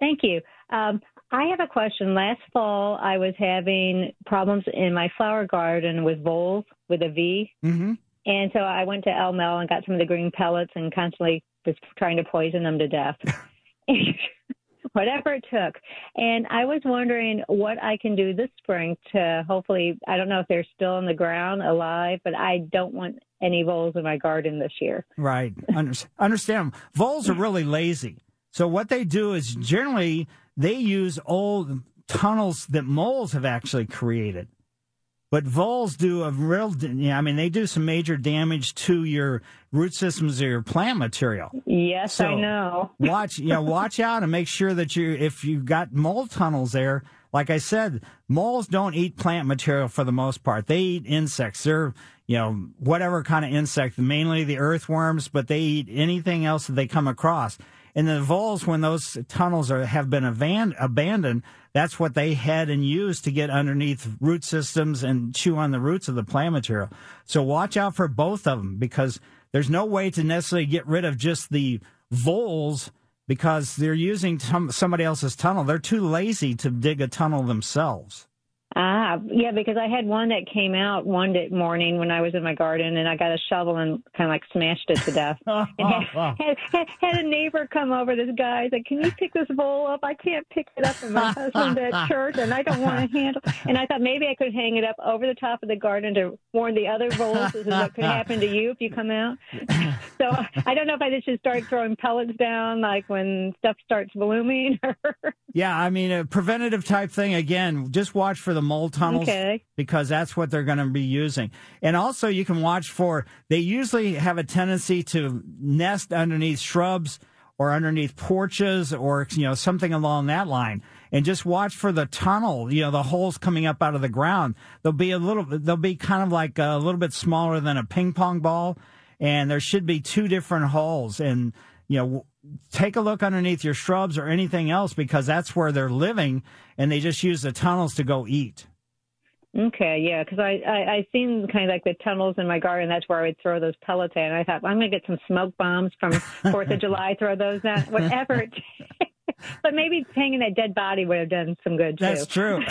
S16: Thank you. Um, I have a question. Last fall, I was having problems in my flower garden with voles with a V,
S2: Mm-hmm.
S16: and so I went to Elmel and got some of the green pellets and constantly was trying to poison them to death. (laughs) Whatever it took. And I was wondering what I can do this spring to hopefully, I don't know if they're still in the ground alive, but I don't want any voles in my garden this year.
S2: Right. Under- understand. Voles are really lazy. So what they do is generally they use old tunnels that moles have actually created. But voles do a real, yeah, I mean, they do some major damage to your root systems or your plant material.
S16: Yes, I know. (laughs)
S2: watch, yeah, watch out and make sure that you, if you've got mole tunnels there, like I said, moles don't eat plant material for the most part. They eat insects. They're, you know, whatever kind of insect, mainly the earthworms, but they eat anything else that they come across. And the voles, when those tunnels are, have been aban- abandoned, that's what they head and use to get underneath root systems and chew on the roots of the plant material. So watch out for both of them because there's no way to necessarily get rid of just the voles because they're using some, somebody else's tunnel. They're too lazy to dig a tunnel themselves.
S16: Ah, yeah, because I had one that came out one day morning when I was in my garden, and I got a shovel and kind of like smashed it to death. (laughs) and had, had, had, had a neighbor come over. This guy said, "Can you pick this bowl up? I can't pick it up." And my husband at church, and I don't want to handle. And I thought maybe I could hang it up over the top of the garden to warn the other bowls. This is what could happen to you if you come out. (laughs) So I don't know if I just should start throwing pellets down, like when stuff starts blooming.
S2: Yeah, I mean, a preventative type thing. Again, just watch for the mole tunnels
S16: Okay.
S2: because that's what they're going to be using. And also, you can watch for, they usually have a tendency to nest underneath shrubs or underneath porches or, you know, something along that line. And just watch for the tunnel, you know, the holes coming up out of the ground. They'll be a little, they'll be kind of like a little bit smaller than a ping pong ball. And there should be two different holes. And, you know, take a look underneath your shrubs or anything else because that's where they're living and they just use the tunnels to go eat.
S16: Okay, yeah, because I, I I seen kind of like the tunnels in my garden. That's where I would throw those pellets in. I thought I'm gonna get some smoke bombs from Fourth of (laughs) July, throw those down, whatever. (laughs) but maybe hanging that dead body would have done some good too.
S2: That's true.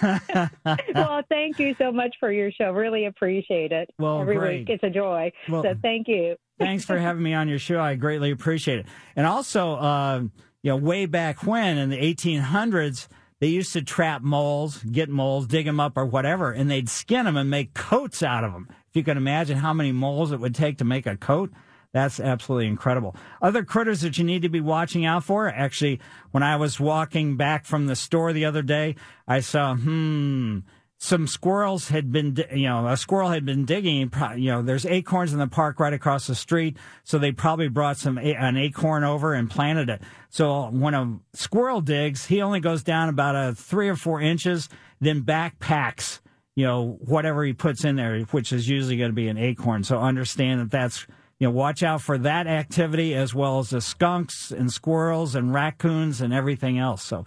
S2: (laughs)
S16: well, thank you so much for your show. Really appreciate it.
S2: Well,
S16: every
S2: great.
S16: week it's a joy.
S2: Well-
S16: so thank you.
S2: Thanks for having me on your show. I greatly appreciate it. And also, uh, you know, way back when in the 1800s, they used to trap moles, get moles, dig them up or whatever, and they'd skin them and make coats out of them. If you can imagine how many moles it would take to make a coat, that's absolutely incredible. Other critters that you need to be watching out for. Actually, when I was walking back from the store the other day, I saw, hmm, some squirrels had been, you know, a squirrel had been digging. You know, there's acorns in the park right across the street, so they probably brought some an acorn over and planted it. So when a squirrel digs, he only goes down about a three or four inches, then backpacks, you know, whatever he puts in there, which is usually going to be an acorn. So understand that that's you know, watch out for that activity as well as the skunks and squirrels and raccoons and everything else. So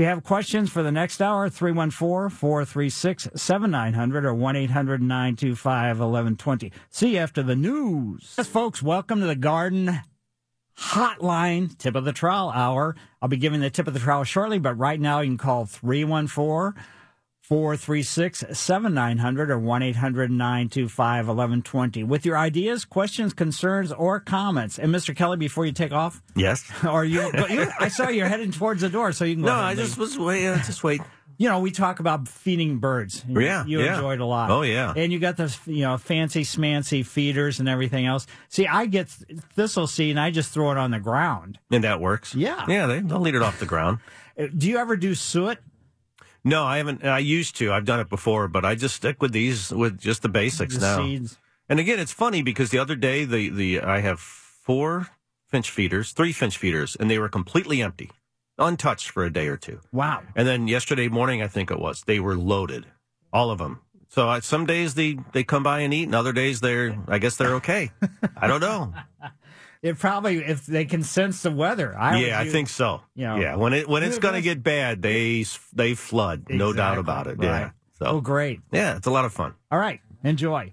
S2: if you have questions for the next hour, 314 436 7900 or 1 800 925 1120. See you after the news. Yes, folks, welcome to the Garden Hotline Tip of the Trowel Hour. I'll be giving the tip of the trowel shortly, but right now you can call 314 436 7900 or 1 800 925 1120 with your ideas, questions, concerns, or comments. And Mr. Kelly, before you take off,
S3: Yes. (laughs)
S2: or you, you I saw you're heading towards the door, so you can go
S3: No, I just
S2: leave.
S3: was wait. Uh, just wait.
S2: You know, we talk about feeding birds. You-
S3: Yeah,
S2: you
S3: yeah.
S2: enjoyed a lot.
S3: Oh, yeah.
S2: and you got those, you know, fancy smancy feeders and everything else. See, I get thistle seed and I just throw it on the ground.
S3: And that works.
S2: Yeah.
S3: Yeah, they, they'll lead it off the ground.
S2: Uh, Do you ever do suet?
S3: No, I haven't. I used to. I've done it before, but I just stick with these with just the basics
S2: The
S3: now.
S2: seeds.
S3: And again, it's funny because the other day the the I have four finch feeders, three finch feeders, and they were completely empty, untouched for a day or two.
S2: Wow.
S3: And then yesterday morning, I think it was, they were loaded, all of them. So I, some days they they come by and eat, and other days they're I guess they're okay. I don't know. (laughs)
S2: It probably if they can sense the weather. I
S3: yeah, I think so.
S2: you know,
S3: yeah, when it when it's going to get bad, they they flood, no doubt about it.
S2: right.
S3: Yeah. So
S2: Oh, great.
S3: yeah, it's a lot of fun.
S2: All right. Enjoy.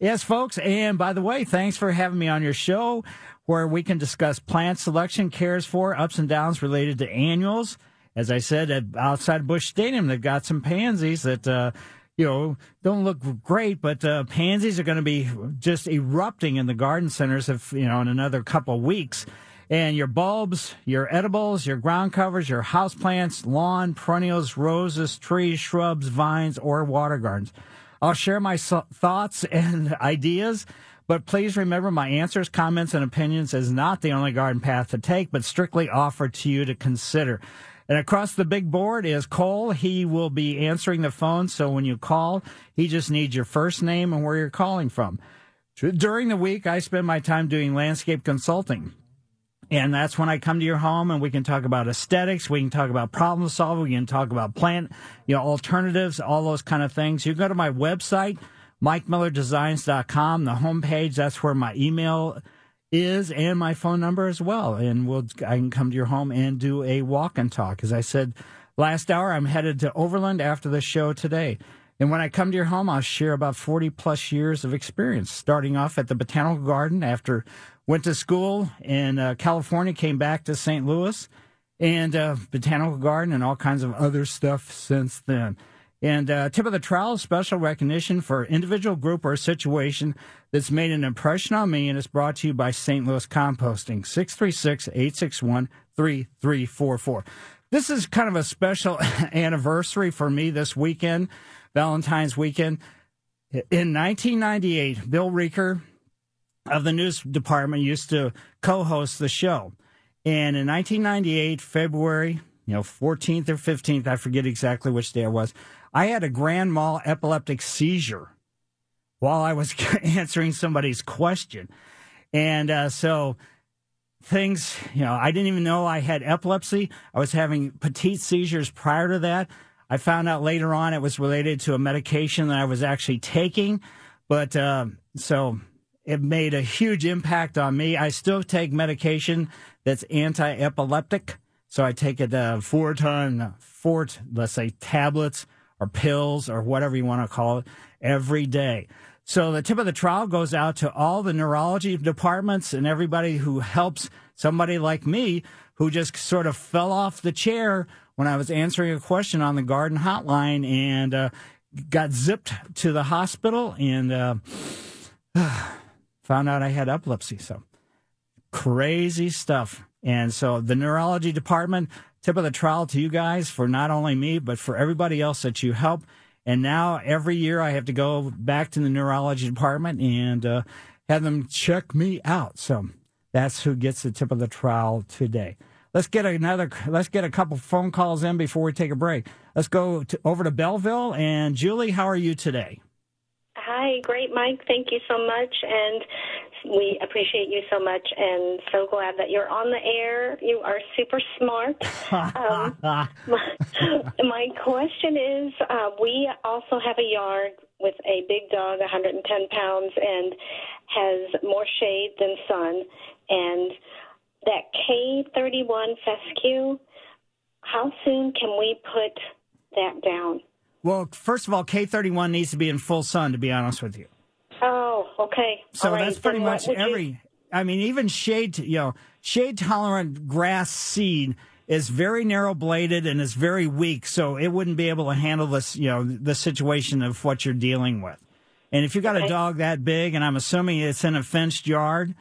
S2: Yes, folks. And by the way, thanks for having me on your show where we can discuss plant selection, cares for, ups and downs related to annuals. As I said, outside Busch Stadium, they've got some pansies that, uh, you know, don't look great, but uh, pansies are going to be just erupting in the garden centers if, you know, in another couple weeks. And your bulbs, your edibles, your ground covers, your houseplants, lawn, perennials, roses, trees, shrubs, vines, or water gardens. I'll share my so- thoughts (laughs) and ideas, but please remember my answers, comments, and opinions is not the only garden path to take, but strictly offered to you to consider. And across the big board is Cole. He will be answering the phone. So when you call, he just needs your first name and where you're calling from. During the week, I spend my time doing landscape consulting. And that's when I come to your home and we can talk about aesthetics. We can talk about problem solving. We can talk about plant, you know, alternatives, all those kind of things. You go to my website, MikeMillerDesigns.com, the homepage. That's where my email is and my phone number as well. And we'll, I can come to your home and do a walk and talk. As I said last hour, I'm headed to Overland after the show today. And when I come to your home, I'll share about 40 plus years of experience, starting off at the Botanical Garden after went to school in uh, California, came back to St. Louis, and uh, Botanical Garden and all kinds of other stuff since then. And uh, tip of the trowel, special recognition for individual, group, or situation that's made an impression on me, and is brought to you by St. Louis Composting, 636 861 3344. This is kind of a special (laughs) anniversary for me this weekend, Valentine's weekend. In 1998, Bill Reeker of the news department used to co-host the show. And in 1998, February, you know, 14th or 15th, I forget exactly which day it was, I had a grand mal epileptic seizure while I was (laughs) answering somebody's question. And uh, so things, you know, I didn't even know I had epilepsy. I was having petite seizures prior to that. I found out later on it was related to a medication that I was actually taking. But uh, so it made a huge impact on me. I still take medication that's anti-epileptic, so I take it uh, four ton, four let's say tablets or pills or whatever you want to call it every day. So the tip of the trowel goes out to all the neurology departments and everybody who helps somebody like me who just sort of fell off the chair when I was answering a question on the garden hotline and uh, got zipped to the hospital and uh, (sighs) found out I had epilepsy. So crazy stuff. And so the neurology department, tip of the trowel to you guys for not only me, but for everybody else that you help. And now every year I have to go back to the neurology department and uh, have them check me out. So that's who gets the tip of the trowel today. Let's get another. Let's get a couple phone calls in before we take a break. Let's go to, over to Belleville and Julie. How are you today?
S17: Hi, great, Mike. Thank you so much, and we appreciate you so much, and so glad that you're on the air. You are super smart. um, (laughs) my, my question is, uh, we also have a yard with a big dog, 110 pounds, and has more shade than sun, and that K31 fescue. How soon can we put that down?
S2: Well, first of all, K31 needs to be in full sun, to be honest with you.
S17: Oh, okay.
S2: So
S17: right.
S2: that's pretty
S17: Then
S2: much
S17: would you-
S2: every. I mean, even shade, you know, shade tolerant grass seed is very narrow bladed and is very weak, so it wouldn't be able to handle this, you know, the situation of what you're dealing with. And if you've got a dog that big, and I'm assuming it's in a fenced yard,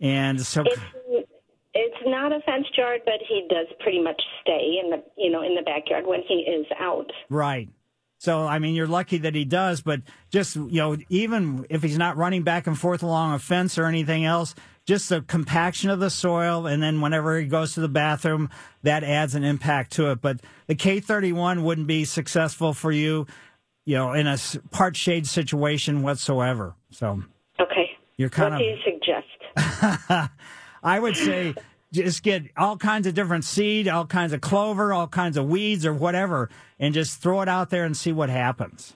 S2: and so
S17: It's it's not a fenced yard, but he does pretty much stay in the you know in the backyard when he is out.
S2: Right. So, I mean, you're lucky that he does, but just, you know, even if he's not running back and forth along a fence or anything else, just the compaction of the soil. And then whenever he goes to the bathroom, that adds an impact to it. But the K31 wouldn't be successful for you, you know, in a part shade situation whatsoever. So
S17: Okay.
S2: you're kind
S17: what
S2: of.
S17: do you suggest? (laughs)
S2: I would say just get all kinds of different seed, all kinds of clover, all kinds of weeds or whatever, and just throw it out there and see what happens.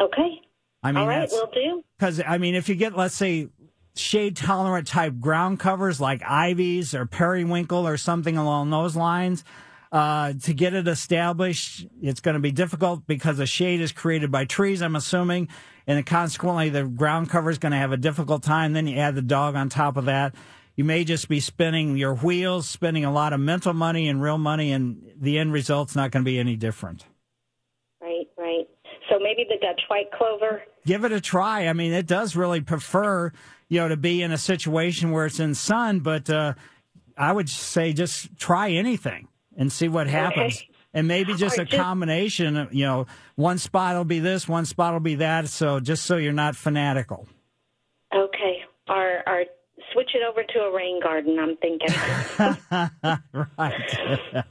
S17: Okay.
S2: I mean,
S17: All right, we'll do.
S2: Because I mean, if you get, let's say, shade tolerant type ground covers like ivies or periwinkle or something along those lines, uh, to get it established, it's going to be difficult because the shade is created by trees. I'm assuming, and consequently, the ground cover is going to have a difficult time. Then you add the dog on top of that. You may just be spinning your wheels, spending a lot of mental money and real money, and the end result's not going to be any different.
S17: Right, right. So maybe the Dutch white clover.
S2: give it a try. I mean, it does really prefer, you know, to be in a situation where it's in sun, but uh, I would say just try anything and see what happens.
S17: Okay.
S2: And maybe just
S17: Or
S2: a
S17: just-
S2: combination, of, you know, one spot will be this, one spot will be that. So just so you're not fanatical.
S17: Okay. Or or switch it over to a rain garden. I'm thinking. (laughs) (laughs)
S2: right.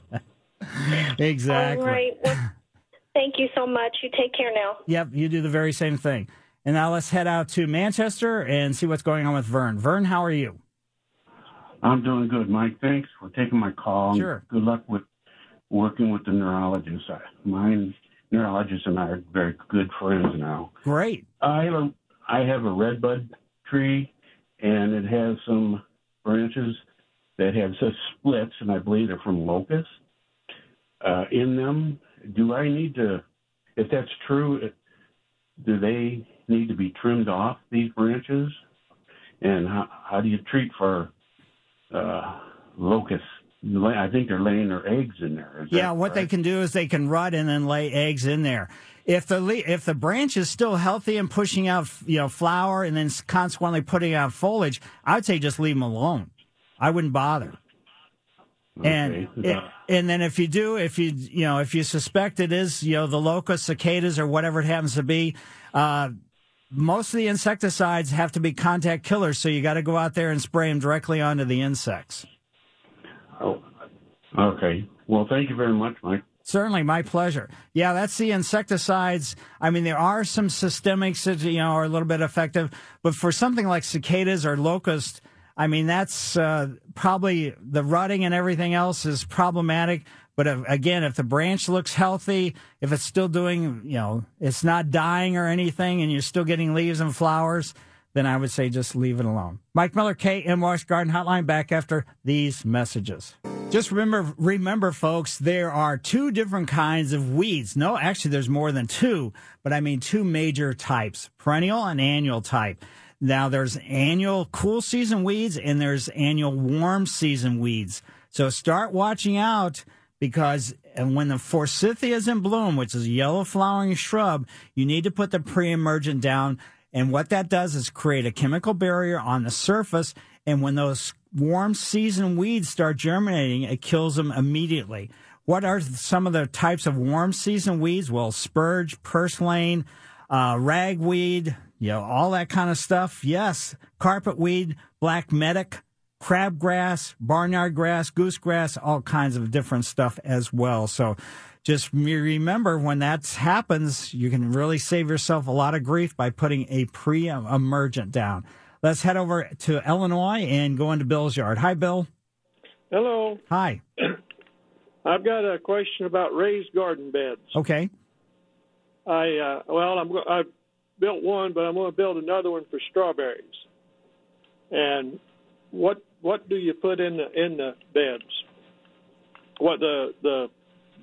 S2: exactly.
S17: All right. Well, thank you so much. You take care now.
S2: Yep, you do the very same thing. And now let's head out to Manchester and see what's going on with Vern. Vern, how are you?
S18: I'm doing good, Mike. Thanks for taking my call.
S2: Sure.
S18: Good luck with working with the neurologist. I- My neurologist and I are very good friends now.
S2: Great.
S18: I have a I have a redbud tree, and it has some branches that have such splits, and I believe they're from locusts uh, in them. Do I need to? If that's true, do they need to be trimmed off these branches? And how, how do you treat for uh, locusts? I think they're laying their eggs in there. Is
S2: Yeah, what they can do is they can rut and then lay eggs in there. If the le- if the branch is still healthy and pushing out you know flower and then consequently putting out foliage, I would say just leave them alone. I wouldn't bother. And
S18: Okay.
S2: it, and then if you do, if you you know if you suspect it is you know the locust, cicadas, or whatever it happens to be, uh, most of the insecticides have to be contact killers. So you got to go out there and spray them directly onto the insects.
S18: Oh, okay. Well, thank you very much, Mike.
S2: Certainly, my pleasure. Yeah, that's the insecticides. I mean, there are some systemics that you know are a little bit effective, but for something like cicadas or locust, I mean, that's uh, probably the rutting and everything else is problematic. But if, again, if the branch looks healthy, if it's still doing, you know, it's not dying or anything, and you're still getting leaves and flowers, then I would say just leave it alone. Mike Miller, KMOX Garden Hotline, back after these messages. Just remember, remember, folks, there are two different kinds of weeds. No, actually, there's more than two, but I mean two major types: perennial and annual type. Now, there's annual cool season weeds and there's annual warm season weeds. So start watching out because and when the forsythia is in bloom, which is a yellow flowering shrub, you need to put the pre-emergent down. And what that does is create a chemical barrier on the surface. And when those warm season weeds start germinating, it kills them immediately. What are some of the types of warm season weeds? Well, spurge, purslane, uh, ragweed, you know, all that kind of stuff. Yes, carpetweed, black medic, crabgrass, barnyard grass, goosegrass, all kinds of different stuff as well. So just remember when that happens, you can really save yourself a lot of grief by putting a pre emergent down. Let's head over to Illinois and go into Bill's yard. Hi, Bill.
S19: Hello.
S2: Hi. (clears throat)
S19: I've got a question about raised garden beds.
S2: Okay.
S19: I uh, well, I'm I built one, but I'm going to build another one for strawberries. And what what do you put in the in the beds? What the the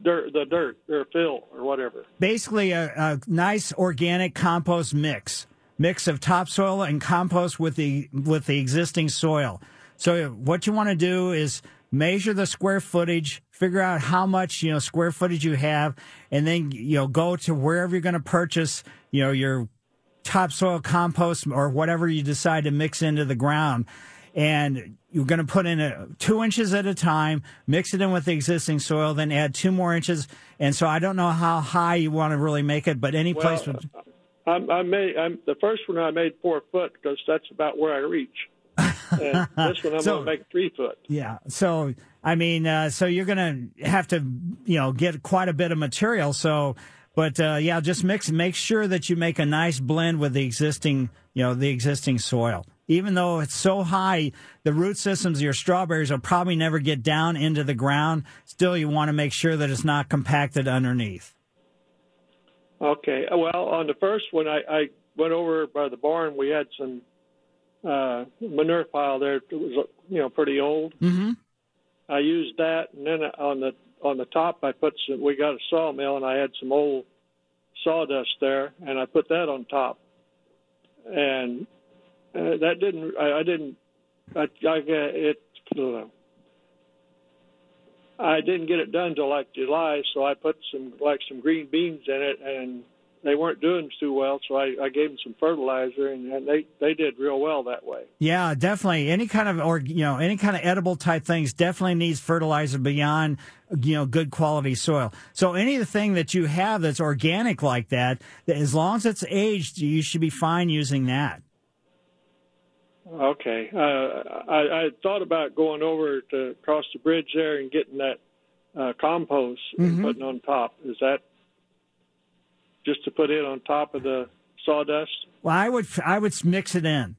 S19: dirt the dirt or fill or whatever?
S2: Basically, a, a nice organic compost mix mix of topsoil and compost with the with the existing soil. So what you want to do is measure the square footage, figure out how much, you know, square footage you have, and then, you know, go to wherever you're going to purchase, you know, your topsoil compost or whatever you decide to mix into the ground. And you're going to put in a, two inches at a time, mix it in with the existing soil, then add two more inches. And so I don't know how high you want to really make it, but any
S19: well,
S2: place. Would...
S19: I, I made I'm, the first one I made four foot because that's about where I reach. and (laughs) this one I'm
S2: So-
S19: going to make three foot.
S2: Yeah. So, I mean, uh, so you're going to have to, you know, get quite a bit of material. So, but, uh, yeah, just mix, make sure that you make a nice blend with the existing, you know, the existing soil. Even though it's so high, the root systems of your strawberries will probably never get down into the ground. Still, you want to make sure that it's not compacted underneath.
S19: Okay. Well, on the first one, I, I went over by the barn. We had some uh, manure pile there. It was, you know, pretty old.
S2: Mm-hmm.
S19: I used that, and then on the on the top, I put some. We got a sawmill, and I had some old sawdust there, and I put that on top. And uh, that didn't. I, I didn't. I, I it. Uh, I didn't get it done till like July, so I put some like some green beans in it, and they weren't doing too well. So I, I gave them some fertilizer, and, and they they did real well that way.
S2: Yeah, definitely. Any kind of or you know any kind of edible type things definitely needs fertilizer beyond you know good quality soil. So anything that you have that's organic like that as long as it's aged, you should be fine using that.
S19: Okay. Uh, I, I thought about going over to across the bridge there and getting that uh, compost
S2: Mhm.
S19: and putting on top. Is that just to put it on top of the sawdust?
S2: Well, I would I would mix it in.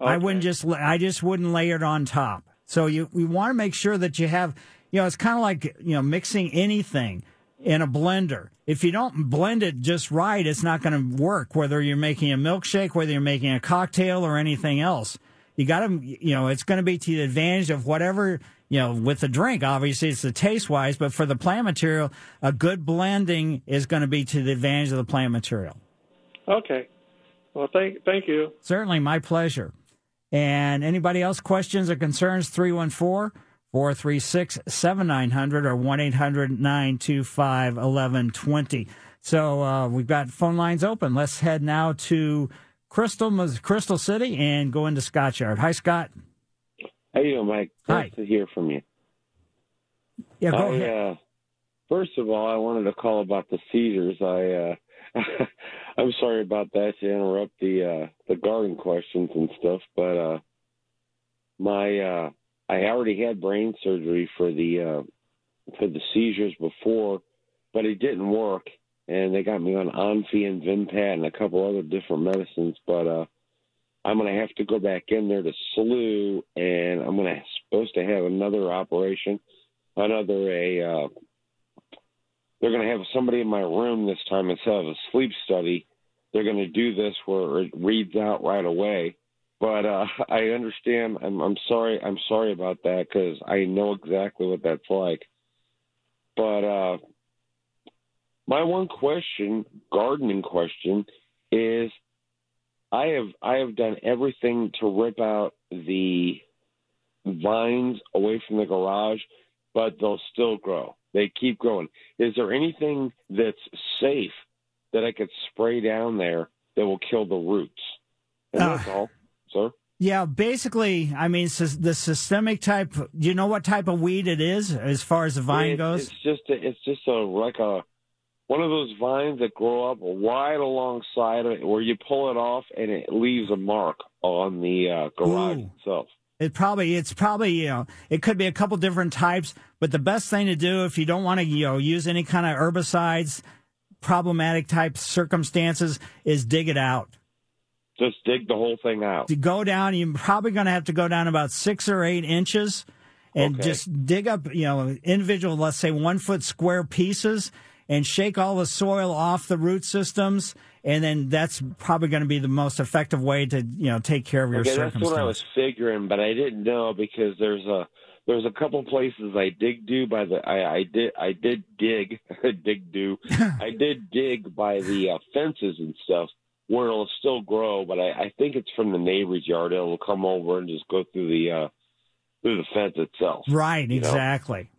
S2: I wouldn't just I just wouldn't layer it on top. So you we want to make sure that you have you know it's kind of like you know mixing anything in a blender. If you don't blend it just right, it's not going to work. Whether you're making a milkshake, whether you're making a cocktail or anything else, you got to you know it's going to be to the advantage of whatever you know with the drink. Obviously, it's the taste wise, but for the plant material, a good blending is going to be to the advantage of the plant material.
S19: Okay. Well, thank thank you.
S2: Certainly, my pleasure. And anybody else questions or concerns? 314 436 7900 or 1 800 925 1120. So uh, we've got phone lines open. Let's head now to Crystal, Crystal City and go into Scott's Yard. Hi, Scott.
S20: How you doing, Mike?
S2: Hi.
S20: Nice to hear from you.
S2: Yeah, go
S20: I,
S2: ahead.
S20: Uh, first of all, I wanted to call about the seizures. I uh, (laughs) I'm sorry about that to interrupt the uh, the garden questions and stuff, but uh, my uh, I already had brain surgery for the uh, for the seizures before, but it didn't work, and they got me on Onfi and Vimpat and a couple other different medicines, but uh, I'm going to have to go back in there to SLU, and I'm going to supposed to have another operation, another a. Uh, they're going to have somebody in my room this time instead of a sleep study, they're going to do this where it reads out right away. But uh, (laughs) I understand. I'm, I'm sorry. I'm sorry about that because I know exactly what that's like. But uh, my one question, gardening question, is I have I have done everything to rip out the vines away from the garage, but they'll still grow. They keep growing. Is there anything that's safe that I could spray down there that will kill the roots? And that's
S2: Uh,
S20: all, sir.
S2: Yeah, basically, I mean, the systemic type. Do you know what type of weed it is as far as the vine
S20: It-
S2: goes?
S20: It's just a, it's just a like a one of those vines that grow up right alongside of it, where you pull it off and it leaves a mark on the uh, garage
S2: Ooh.
S20: itself.
S2: It probably it's probably you know it could be a couple different types, but the best thing to do if you don't want to you know use any kind of herbicides, problematic type circumstances, is dig it out.
S20: Just dig the whole thing out.
S2: To go down, you're probably going to have to go down about six or eight inches, and
S20: Okay.
S2: just dig up you know individual, let's say one foot square pieces, and shake all the soil off the root systems, and then that's probably going to be the most effective way to you know take care of your
S20: Okay, that's what I was figuring, but I didn't know because there's a there's a couple places I dig do by the I, I did I did dig (laughs) dig do (laughs) I did dig by the uh, fences and stuff where it'll still grow, but I, I think it's from the neighbor's yard. It'll come over and just go through the uh, through the fence itself.
S2: Right,
S20: you know?
S2: exactly.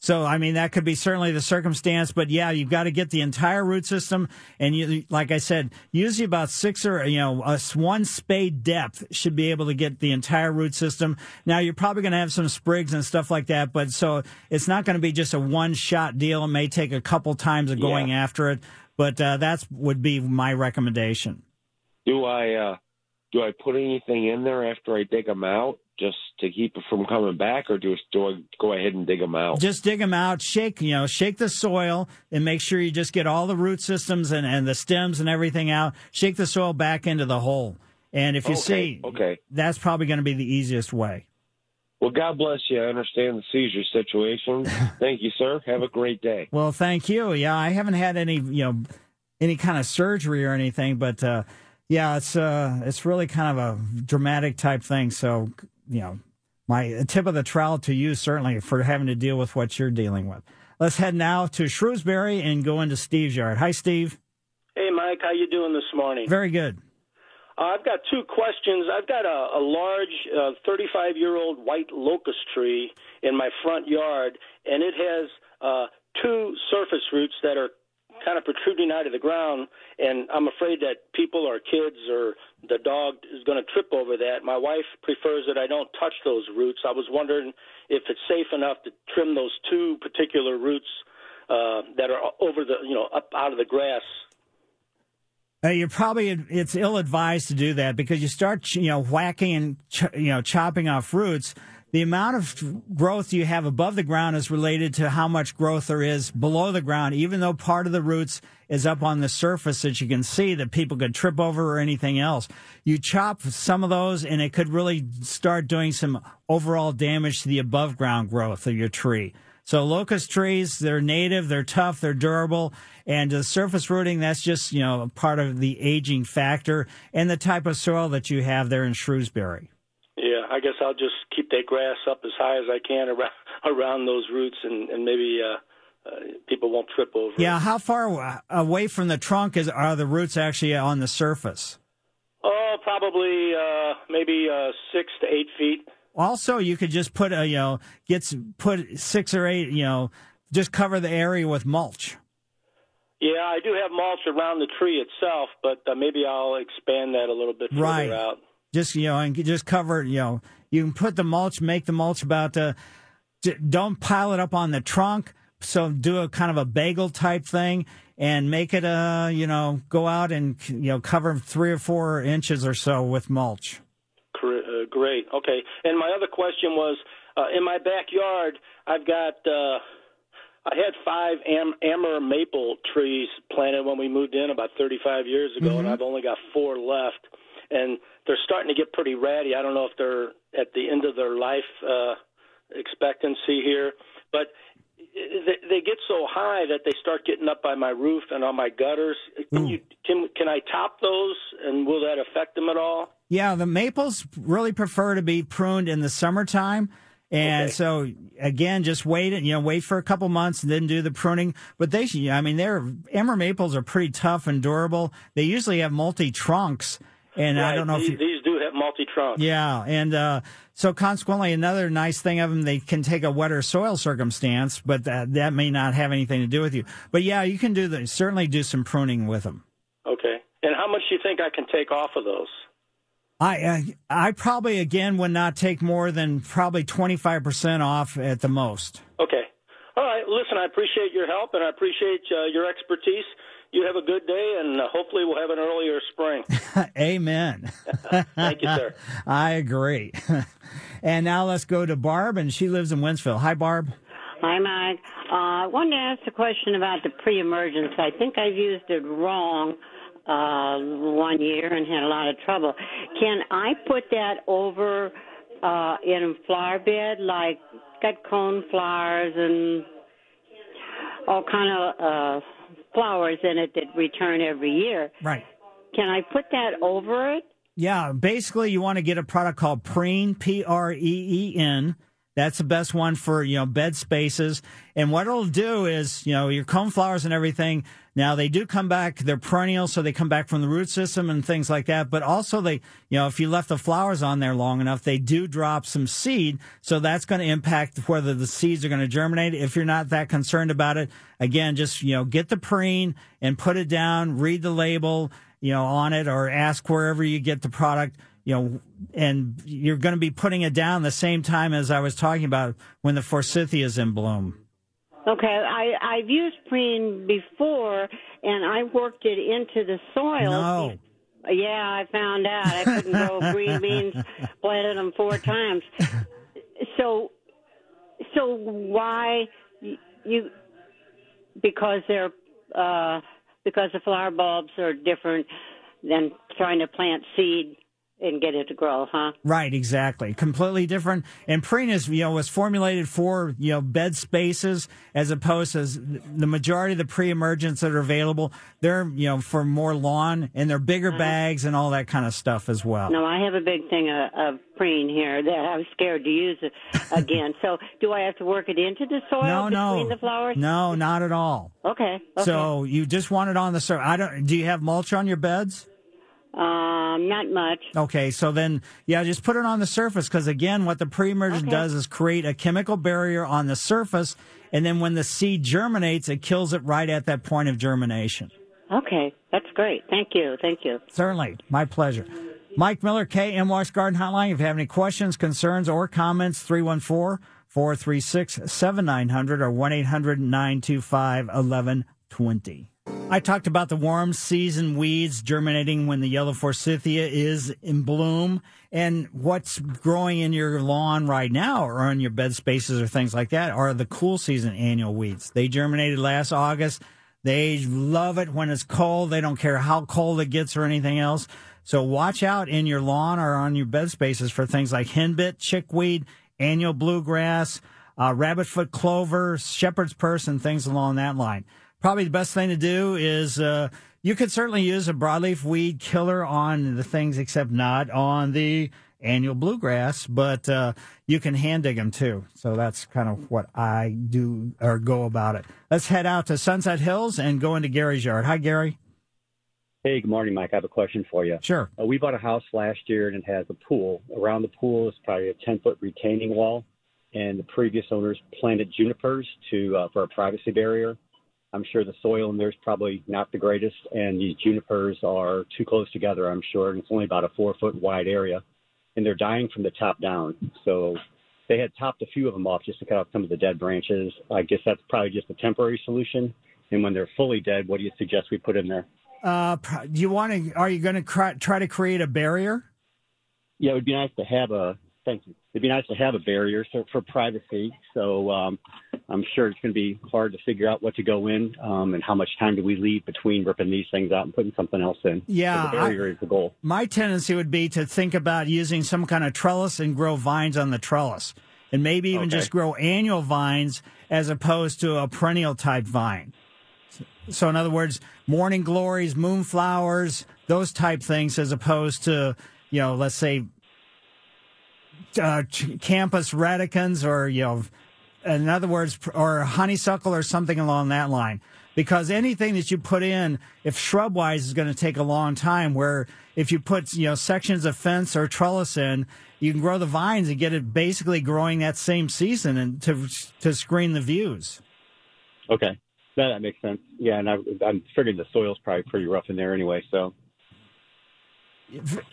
S2: So, I mean, that could be certainly the circumstance, but yeah, you've got to get the entire root system. And you, like I said, usually about six or, you know, a one spade depth should be able to get the entire root system. Now, you're probably going to have some sprigs and stuff like that, but so it's not going to be just a one shot deal. It may take a couple times of going
S20: Yeah.
S2: after it, but uh, that's would be my recommendation.
S20: Do I uh, do I put anything in there after I dig them out just to keep it from coming back, or do I, go ahead and dig them out?
S2: Just dig them out, shake, you know, shake the soil and make sure you just get all the root systems and, and the stems and everything out. Shake the soil back into the hole. And if you
S20: Okay,
S2: see,
S20: okay.
S2: that's probably going to be the easiest way.
S20: Well, God bless you. I understand the seizure situation. (laughs) Thank you, sir. Have a great day.
S2: Well, thank you. Yeah, I haven't had any, you know, any kind of surgery or anything, but uh, yeah, it's uh, it's really kind of a dramatic type thing. So, you know, my tip of the trowel to you certainly for having to deal with what you're dealing with. Let's head now to Shrewsbury and go into Steve's yard. Hi, Steve.
S21: Hey, Mike, how you doing this morning?
S2: Very good.
S21: Uh, I've got two questions. I've got a, a large 35 year old white locust tree in my front yard, and it has uh, two surface roots that are kind of protruding out of the ground, and I'm afraid that people or kids or the dog is going to trip over that. My wife prefers that I don't touch those roots. I was wondering if it's safe enough to trim those two particular roots uh, that are over the, you know, up out of the grass.
S2: Uh, you're probably it's ill advised to do that because you start you know whacking and ch- you know chopping off roots. The amount of growth you have above the ground is related to how much growth there is below the ground, even though part of the roots is up on the surface that you can see that people could trip over or anything else. You chop some of those and it could really start doing some overall damage to the above ground growth of your tree. So locust trees, they're native, they're tough, they're durable, and the surface rooting, that's just, you know, part of the aging factor and the type of soil that you have there in Shrewsbury.
S21: Yeah, I guess I'll just keep that grass up as high as I can (laughs) around around those roots, and and maybe uh, uh, people won't trip over.
S2: Yeah, how far away from the trunk is are the roots actually on the surface?
S21: Oh, probably uh, maybe uh, six to eight feet.
S2: Also, you could just put a, you know, get s- put six or eight, you know, just cover the area with mulch.
S21: Yeah, I do have mulch around the tree itself, but uh, maybe I'll expand that a little bit further
S2: Right.
S21: out.
S2: Just you know, and just cover. it, You know, you can put the mulch, make the mulch about. Uh, don't pile it up on the trunk. So do a kind of a bagel type thing and make it. Uh, you know, go out and you know cover three or four inches or so with mulch.
S21: Great. Okay. And my other question was, uh, in my backyard, I've got. Uh, I had five am- Amur maple trees planted when we moved in about 35 years ago, and I've only got four left. And they're starting to get pretty ratty. I don't know if they're at the end of their life uh, expectancy here, but they, they get so high that they start getting up by my roof and on my gutters. Can you can can I top those, and will that affect them at all?
S2: Yeah, the maples really prefer to be pruned in the summertime. And so again, just wait it, you know, wait for a couple months and then do the pruning. But they, should- I mean, they're, Amur maples are pretty tough and durable. They usually have multi trunks. And I don't know if
S21: these,
S2: you,
S21: these do have multi trunks.
S2: yeah, and uh, so consequently, another nice thing of them, they can take a wetter soil circumstance, but that, that may not have anything to do with you. But yeah, you can do the certainly do some pruning with them.
S21: Okay. And how much do you think I can take off of those?
S2: I I, I probably again would not take more than probably twenty five percent off at the most.
S21: Okay. All right. Listen, I appreciate your help and I appreciate uh, your expertise. You have a good day, and uh, hopefully we'll have an earlier spring. (laughs)
S2: Amen. (laughs)
S21: Thank you, sir. (laughs)
S2: I agree. and now let's go to Barb, and she lives in Wentzville. Hi, Barb.
S22: Hi, Mike. Uh, I wanted to ask a question about the pre-emergence. I think I've used it wrong uh, one year and had a lot of trouble. Can I put that over uh, in a flower bed, like got cone flowers and all kind of uh, flowers in it that return every year?
S2: Right.
S22: Can I put that over it?
S2: Yeah, basically, you want to get a product called Preen, P R E E N. That's the best one for you know bed spaces. And what it'll do is you know your cone flowers and everything. Now they do come back; they're perennial, so they come back from the root system and things like that. But also they, you know, if you left the flowers on there long enough, they do drop some seed. So that's going to impact whether the seeds are going to germinate. If you're not that concerned about it, again, just you know get the preen and put it down. Read the label you know, on it or ask wherever you get the product, you know, and you're going to be putting it down the same time as I was talking about when the forsythia is in bloom.
S22: Okay, I, I've used preen before, and I worked it into the soil.
S2: No.
S22: Yeah, I found out I couldn't grow (laughs) green beans. Planted them four times. So, so why you? Because they're uh, because the flower bulbs are different than trying to plant seed and get it to grow, huh?
S2: Right, exactly. Completely different. And preen is, you know, was formulated for, you know, bed spaces as opposed to the majority of the pre-emergents that are available. They're, you know, for more lawn and they're bigger uh-huh. bags and all that kind of stuff as well.
S22: No, I have a big thing of, of preen here that I was scared to use it (laughs) again. so, do I have to work it into the soil
S2: No,
S22: between
S2: no.
S22: the flowers?
S2: No, not at all.
S22: Okay. okay.
S2: So you just want it on the surface. I don't, do you have mulch on your beds?
S22: Um, not much.
S2: Okay, so then, yeah, just put it on the surface because again, what the pre-emergent does is create a chemical barrier on the surface, and then when the seed germinates, it kills it right at that point of germination.
S22: Okay, that's great. Thank you. Thank you.
S2: Certainly, my pleasure. Mike Miller, KMOX Garden Hotline. If you have any questions, concerns, or comments, 314 436 7900 or 1 800 925 1120. I talked about the warm season weeds germinating when the yellow forsythia is in bloom and what's growing in your lawn right now or on your bed spaces or things like that are the cool season annual weeds. They germinated last August. They love it when it's cold. They don't care how cold it gets or anything else. So watch out in your lawn or on your bed spaces for things like henbit, chickweed, annual bluegrass, uh, rabbitfoot clover, shepherd's purse, and things along that line. Probably the best thing to do is uh, you could certainly use a broadleaf weed killer on the things, except not on the annual bluegrass, but uh, you can hand dig them too. So that's kind of what I do or go about it. Let's head out to Sunset Hills and go into Gary's yard. Hi, Gary.
S23: Hey, good morning, Mike. I have a question for you.
S2: Sure.
S23: Uh, we bought a house last year and it has a pool. Around the pool is probably a 10 foot retaining wall, and the previous owners planted junipers to uh, for a privacy barrier. I'm sure the soil in there is probably not the greatest, and these junipers are too close together, I'm sure, and it's only about a four foot wide area, and they're dying from the top down. So they had topped a few of them off just to cut off some of the dead branches. I guess that's probably just a temporary solution. And when they're fully dead, what do you suggest we put in there?
S2: Uh, do you want to? Are you going to try to create a barrier?
S23: Yeah, it would be nice to have a. Thank you. It'd be nice to have a barrier so, for privacy. So um, I'm sure it's going to be hard to figure out what to go in um, and how much time do we leave between ripping these things out and putting something else in.
S2: Yeah,
S23: So the barrier is the goal.
S2: My tendency would be to think about using some kind of trellis and grow vines on the trellis. and maybe even
S23: Okay.
S2: just grow annual vines as opposed to a perennial type vine. So, in other words, morning glories, moonflowers, those type things, as opposed to, you know, let's say, uh, Campsis radicans or, you know, in other words, or honeysuckle or something along that line. Because anything that you put in, if shrub wise, is going to take a long time. Where if you put, you know, sections of fence or trellis in, you can grow the vines and get it basically growing that same season and to to screen the views.
S23: Okay, that, that makes sense. Yeah, and I, I'm figuring the soil's probably pretty rough in there anyway. So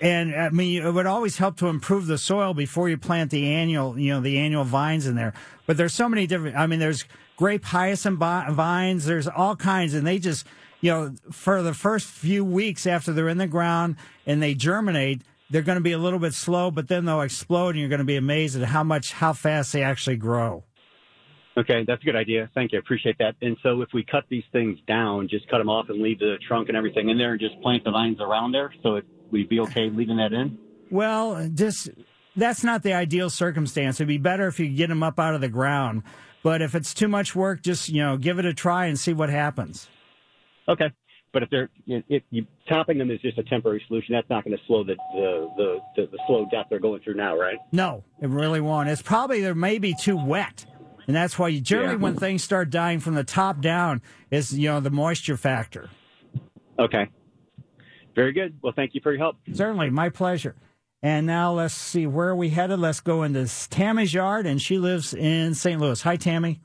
S2: And I mean, it would always help to improve the soil before you plant the annual, you know, the annual vines in there. But there's so many different. I mean, there's grape hyacinth vines. There's all kinds, and they just, you know, for the first few weeks after they're in the ground and they germinate, they're going to be a little bit slow, but then they'll explode, and you're going to be amazed at how much, how fast they actually grow.
S23: Okay, that's a good idea. Thank you. I appreciate that. And so if we cut these things down, just cut them off and leave the trunk and everything in there and just plant the vines around there, so it, we'd be okay leaving that in?
S2: Well, just that's not the ideal circumstance. It'd be better if you get them up out of the ground. But if it's too much work, just you know, give it a try and see what happens.
S23: Okay. But if they're if you topping them is just a temporary solution, that's not going to slow the the, the the the slow death they're going through now, right?
S2: No, it really won't. It's probably there may be too wet, and that's why you generally
S23: Yeah.
S2: when things start dying from the top down is you know the moisture factor.
S23: Okay. Very good. Well, thank you for your help.
S2: Certainly, my pleasure. And now let's see where are we headed. Let's go into Tammy's yard, and she lives in St. Louis. Hi, Tammy.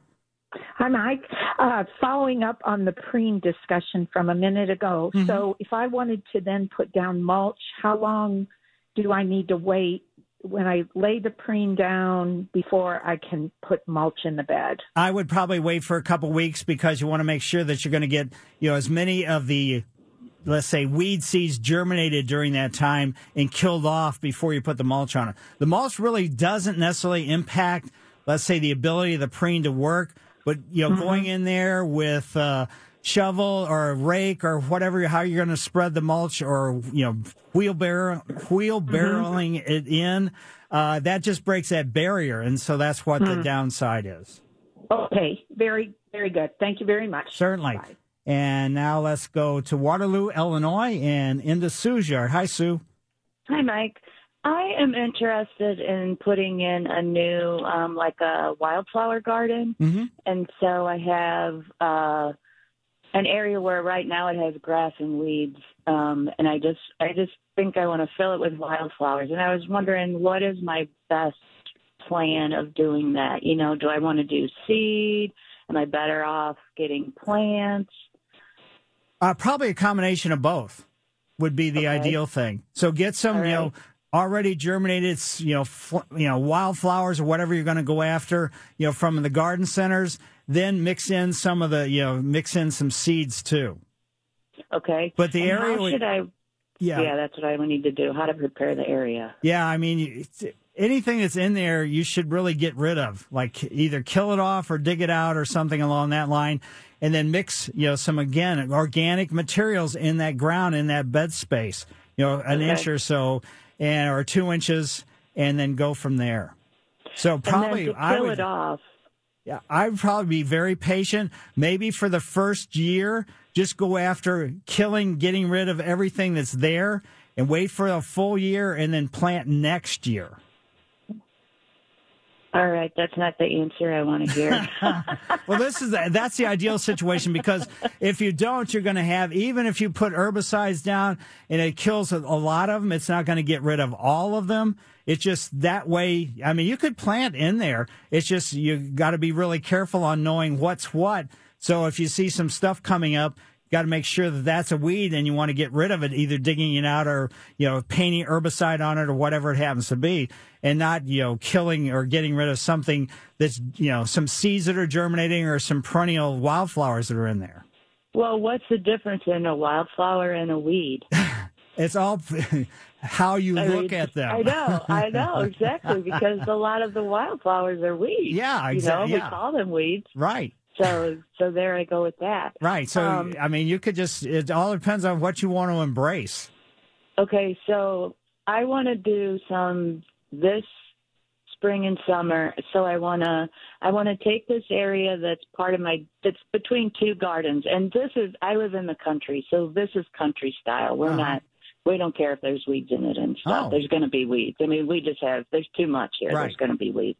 S24: Hi, Mike. Uh, following up on the preen discussion from a minute ago.
S2: Mm-hmm.
S24: So, if I wanted to then put down mulch, how long do I need to wait when I lay the preen down before I can put mulch in the bed?
S2: I would probably wait for a couple weeks because you want to make sure that you're going to get, you know, as many of the, let's say, weed seeds germinated during that time and killed off before you put the mulch on it. The mulch really doesn't necessarily impact, let's say, the ability of the preen to work, but, you know, going in there with, uh, shovel or a rake or whatever how you're going to spread the mulch or you know wheelbarrow wheelbarrowing it in uh, that just breaks that barrier and so that's what the
S24: Mhm.
S2: downside is
S24: Okay, very, very good. Thank you very much.
S2: Certainly. And now let's go to Waterloo, Illinois, and into Sue's yard. Hi, Sue.
S25: Hi, Mike. I am interested in putting in a new, um, like a wildflower garden,
S2: Mm-hmm.
S25: and so I have uh, an area where right now it has grass and weeds, um, and I just, I just think I want to fill it with wildflowers, and I was wondering what is my best plan of doing that? You know, do I want to do seed? Am I better off getting plants?
S2: Uh, probably a combination of both would be the ideal thing. So get some, you know, already germinated, you know, fl- you know, wildflowers or whatever you're going to go after, you know, from the garden centers. Then mix in some of the, you know, mix in some seeds too.
S25: Okay.
S2: But the
S25: And
S2: area
S25: How should I?
S2: Yeah.
S25: Yeah, that's what I would need to do. How to prepare the area.
S2: Yeah, I mean, anything that's in there, you should really get rid of. Like either kill it off or dig it out or something along that line, and then mix, you know, some again organic materials in that ground in that bed space. You know, an
S25: Okay.
S2: inch or so, and or two inches, and then go from there. So probably
S25: and then to
S2: I would.
S25: it off.
S2: Yeah, I would probably be very patient. Maybe for the first year, just go after killing, getting rid of everything that's there, and wait for a full year, and then plant next year.
S25: All right, that's not the answer I want to hear. (laughs)
S2: well, this is the, that's the ideal situation because if you don't, you're going to have even if you put herbicides down and it kills a, a lot of them, it's not going to get rid of all of them. It's just that way. I mean, you could plant in there. It's just you got to be really careful on knowing what's what. So if you see some stuff coming up, got to make sure that that's a weed and you want to get rid of it, either digging it out or you know painting herbicide on it or whatever it happens to be, and not you know killing or getting rid of something that's you know some seeds that are germinating or some perennial wildflowers that are in there.
S25: well, what's the difference in a wildflower and a weed? (laughs)
S2: It's all (laughs) how you
S25: I
S2: look
S25: mean,
S2: at them.
S25: I know, I know (laughs) exactly because a lot of the wildflowers are weeds.
S2: Yeah,
S25: You know,
S2: yeah.
S25: we call them weeds.
S2: Right.
S25: So, so there I go with that.
S2: Right. So
S25: Um,
S2: I mean, you could just it all depends on what you want to embrace.
S25: Okay, so I want to do some this spring and summer. So I wanna I wanna take this area that's part of my that's between two gardens, and this is I live in the country, so this is country style. We're
S2: Uh-huh.
S25: not. We don't care if there's weeds in it and stuff.
S2: Oh.
S25: There's going to be weeds. I mean, we just have. There's too much here.
S2: Right.
S25: There's going to be weeds.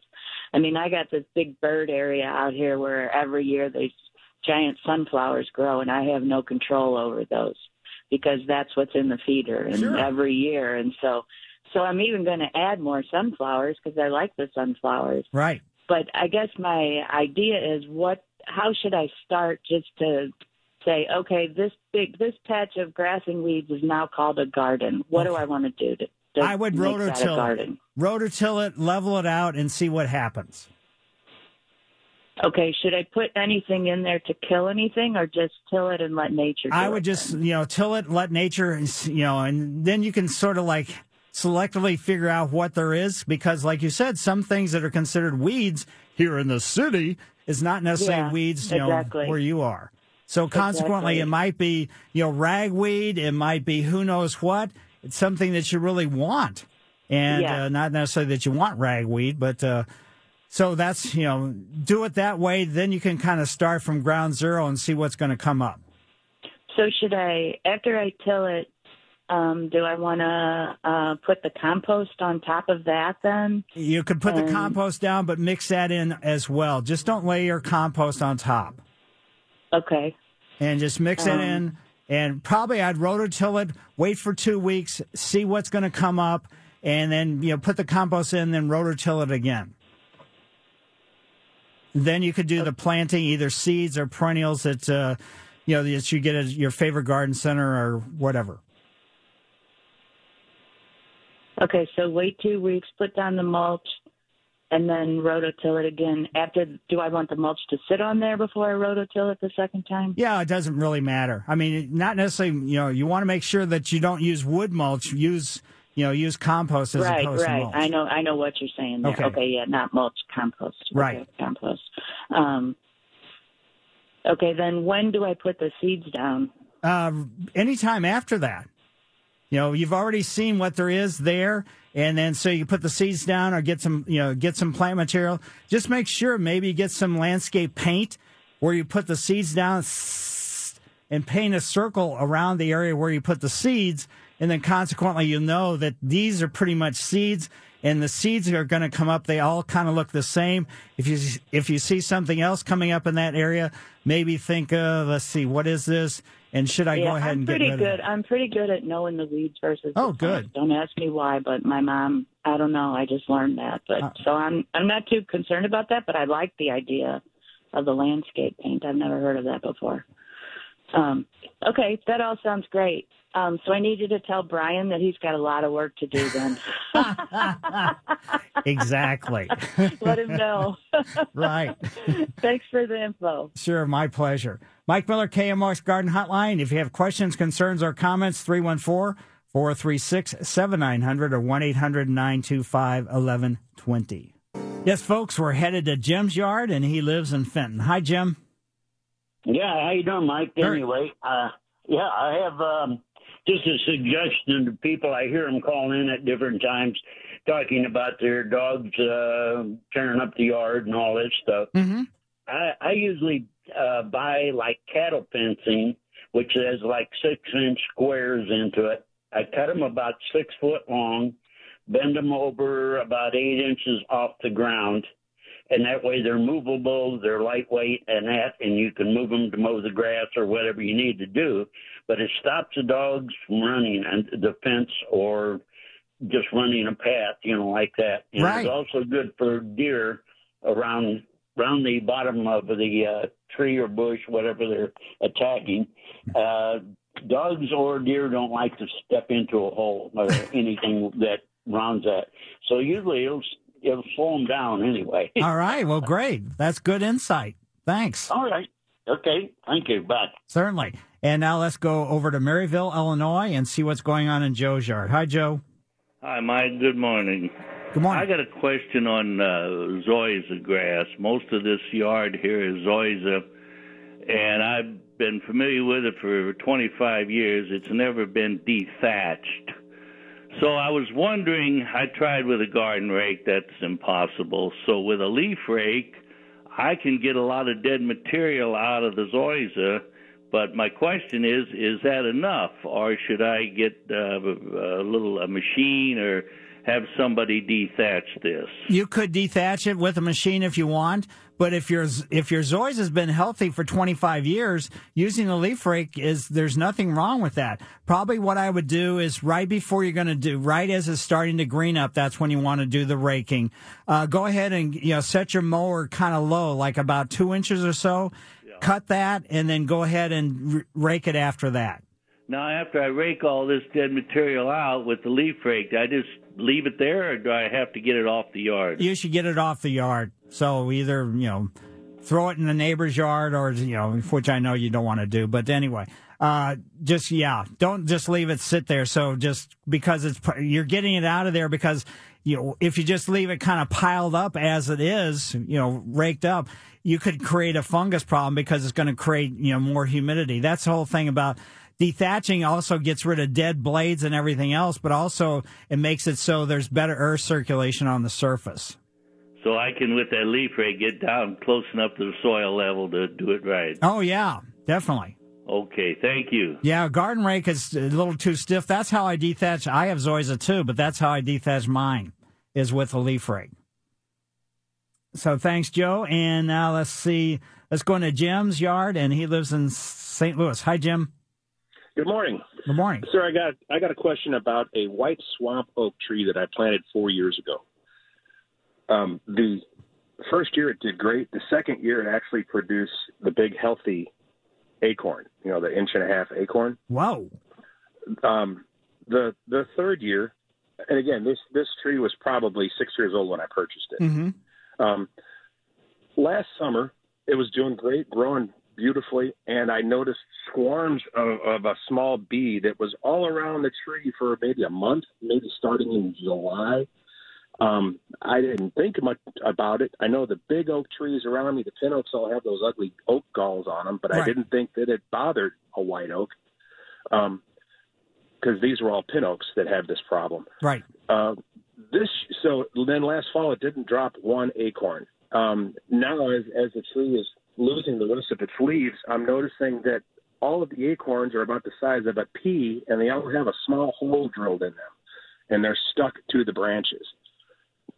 S25: I mean, I got this big bird area out here where every year these giant sunflowers grow, and I have no control over those because that's what's in the feeder and
S2: Sure.
S25: every year. And so, so I'm even going to add more sunflowers because I like the sunflowers.
S2: Right.
S25: But I guess my idea is what? How should I start just to say, okay, this big this patch of grass and weeds is now called a garden. What do I want to do to?
S2: I would
S25: make that a
S2: rototill it, rototill it, level it out, and see what happens.
S25: Okay, should I put anything in there to kill anything, or just till it and let nature? Do
S2: I would just, you know, till it, let nature, you know, and then you can sort of like selectively figure out what there is because, like you said, some things that are considered weeds here in the city is not necessarily
S25: Yeah,
S2: weeds, you
S25: exactly.
S2: know, where you are. So consequently,
S25: Exactly.
S2: it might be, you know, ragweed. It might be who knows what. It's something that you really want, and
S25: Yeah.
S2: uh, not necessarily that you want ragweed, but. uh so that's, you know, do it that way. Then you can kind of start from ground zero and see what's going to come up.
S25: So should I, after I till it, um, do I want to uh, put the compost on top of that then?
S2: You could put the
S25: Um,
S2: compost down, but mix that in as well. Just don't lay your compost on top.
S25: Okay.
S2: And just mix it
S25: Um,
S2: in. And probably I'd rototill it, wait for two weeks, see what's going to come up, and then, you know, put the compost in, then rototill it again. Then you could do the planting, either seeds or perennials that, uh, you know, that you get at your favorite garden center or whatever.
S25: Okay, so wait two weeks, put down the mulch, and then rototill it again. After, do I want the mulch to sit on there before I rototill it the second time?
S2: Yeah, it doesn't really matter. I mean, not necessarily. You know, you want to make sure that you don't use wood mulch. Use you know, use compost as
S25: right,
S2: opposed
S25: right.
S2: to mulch.
S25: I know, I know what you're saying there.
S2: Okay.
S25: Okay, yeah, not mulch, compost. Okay,
S2: Right.
S25: compost. Um, okay, then when do I put the seeds down?
S2: Uh, anytime after that, you know, you've already seen what there is there, and then so you put the seeds down or get some, you know, get some plant material. Just make sure maybe you get some landscape paint where you put the seeds down and paint a circle around the area where you put the seeds, and then consequently you know that these are pretty much seeds. And the seeds are going to come up. They all kind of look the same. If you if you see something else coming up in that area, maybe think, of let's see, what is this? And should I
S25: yeah,
S2: go ahead
S25: I'm
S2: and get
S25: pretty good. I'm pretty good at knowing the weeds versus.
S2: Oh,
S25: the
S2: good.
S25: plants. Don't ask me why, but my mom, I don't know. I just learned that. But
S2: Uh.
S25: so I'm I'm not too concerned about that. But I like the idea of the landscape paint. I've never heard of that before. Um, okay, that all sounds great. Um, so I need you to tell Brian that he's got a lot of work to do then. (laughs)
S2: exactly. (laughs)
S25: Let him know. (laughs)
S2: right.
S25: Thanks for the info.
S2: Sure, my pleasure. Mike Miller, KMOX Garden Hotline. If you have questions, concerns, or comments, 314 436 7900 or 1 800 925 1120. Yes, folks, we're headed to Jim's yard, and he lives in Fenton. Hi, Jim.
S26: Yeah, how you doing, Mike? Anyway, uh, yeah, I have um, just a suggestion to people. I hear them calling in at different times, talking about their dogs uh, tearing up the yard and all this stuff.
S2: Mm-hmm.
S26: I, I usually uh, buy like cattle fencing, which has like six inch squares into it. I cut them about six foot long, bend them over about eight inches off the ground, and that way they're movable, they're lightweight, and that, and you can move them to mow the grass or whatever you need to do. But it stops the dogs from running and the fence or just running a path, you know, like that. And
S2: Right.
S26: it's also good for deer around around the bottom of the uh, tree or bush, whatever they're attacking. Uh, dogs or deer don't like to step into a hole or anything that rounds that. So usually it'll it'll slow them down anyway. (laughs)
S2: All right. Well, great. That's good insight. Thanks.
S26: All right. Okay. Thank you. Bye.
S2: Certainly. And now let's go over to Maryville, Illinois, and see what's going on in Joe's yard. Hi, Joe.
S27: Hi, Mike. Good morning.
S2: Good morning.
S27: I got a question on uh, zoysia grass. Most of this yard here is zoysia, and I've been familiar with it for 25 years. It's never been dethatched. So I was wondering, I tried with a garden rake, that's impossible. So with a leaf rake, I can get a lot of dead material out of the zoysia. But my question is, is that enough, or should I get uh, a little a machine or have somebody dethatch this?
S2: You could dethatch it with a machine if you want, but if your if your zoysia has been healthy for 25 years, using the leaf rake is there's nothing wrong with that. Probably what I would do is right before you're going to do right as it's starting to green up, that's when you want to do the raking. Uh, go ahead and you know set your mower kind of low, like about two inches or so. Cut that, and then go ahead and r- rake it after that.
S27: Now, after I rake all this dead material out with the leaf rake, I just leave it there, or do I have to get it off the yard?
S2: You should get it off the yard. So either, you know, throw it in the neighbor's yard or, you know, which I know you don't want to do. But anyway, uh, just, yeah, don't just leave it sit there. So just because it's, you're getting it out of there because, you know, if you just leave it kind of piled up as it is, you know, raked up, you could create a fungus problem because it's going to create, you know, more humidity. That's the whole thing about dethatching also gets rid of dead blades and everything else, but also it makes it so there's better air circulation on the surface.
S27: So I can, with that leaf rake, get down close enough to the soil level to do it right.
S2: Oh, yeah, definitely.
S27: Okay, thank you.
S2: Yeah, garden rake is a little too stiff. That's how I dethatch. I have zoysia too, but that's how I dethatch mine is with a leaf rake. So thanks, Joe. And now let's see. Let's go into Jim's yard, and he lives in St. Louis. Hi, Jim.
S28: Good morning.
S2: Good morning.
S28: Sir, I got I got a question about a white swamp oak tree that I planted four years ago. Um, the first year it did great. The second year it actually produced the big healthy acorn, you know, the inch and a half acorn.
S2: Wow.
S28: Um, the the third year, and again, this this tree was probably six years old when I purchased it.
S2: Mm-hmm.
S28: Um, last summer, it was doing great, growing beautifully, and I noticed swarms of, of a small bee that was all around the tree for maybe a month, maybe starting in July. Um, I didn't think much about it. I know the big oak trees around me, the pin oaks, all have those ugly oak galls on them, but I didn't think that it bothered a white oak because these were all pin oaks that have this problem.
S2: Right.
S28: Uh, this so then last fall it didn't drop one acorn. Um, now as as the tree is losing the rest of its leaves, I'm noticing that all of the acorns are about the size of a pea, and they all have a small hole drilled in them, and they're stuck to the branches.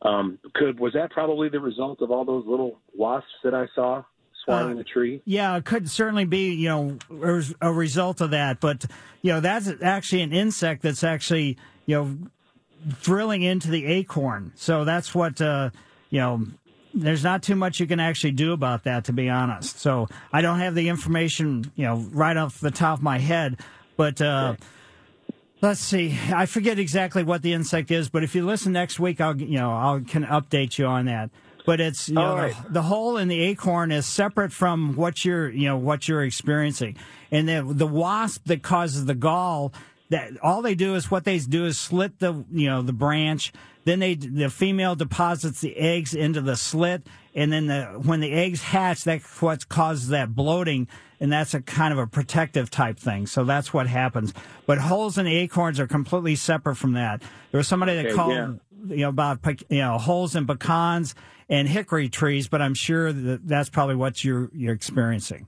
S28: Um, could was that probably the result of all those little wasps that I saw swarming the tree?
S2: Yeah, it could certainly be, you know, a result of that. But, you know, that's actually an insect that's actually, you know, drilling into the acorn. So that's what, uh, you know, there's not too much you can actually do about that, to be honest. So I don't have the information, you know, right off the top of my head. But, uh, Let's see. I forget exactly what the insect is, but if you listen next week, I'll you know I'll can update you on that. But it's you know,
S28: All
S2: the,
S28: right.
S2: the hole in the acorn is separate from what you're you know what you're experiencing, and the the wasp that causes the gall. That all they do is what they do is slit the you know the branch. Then they the female deposits the eggs into the slit, and then the when the eggs hatch, that's what causes that bloating, and that's a kind of a protective type thing. So that's what happens. But holes in the acorns are completely separate from that. There was somebody that
S28: Okay,
S2: called
S28: yeah.
S2: you know about you know holes in pecans and hickory trees, but I'm sure that that's probably what you're you're experiencing.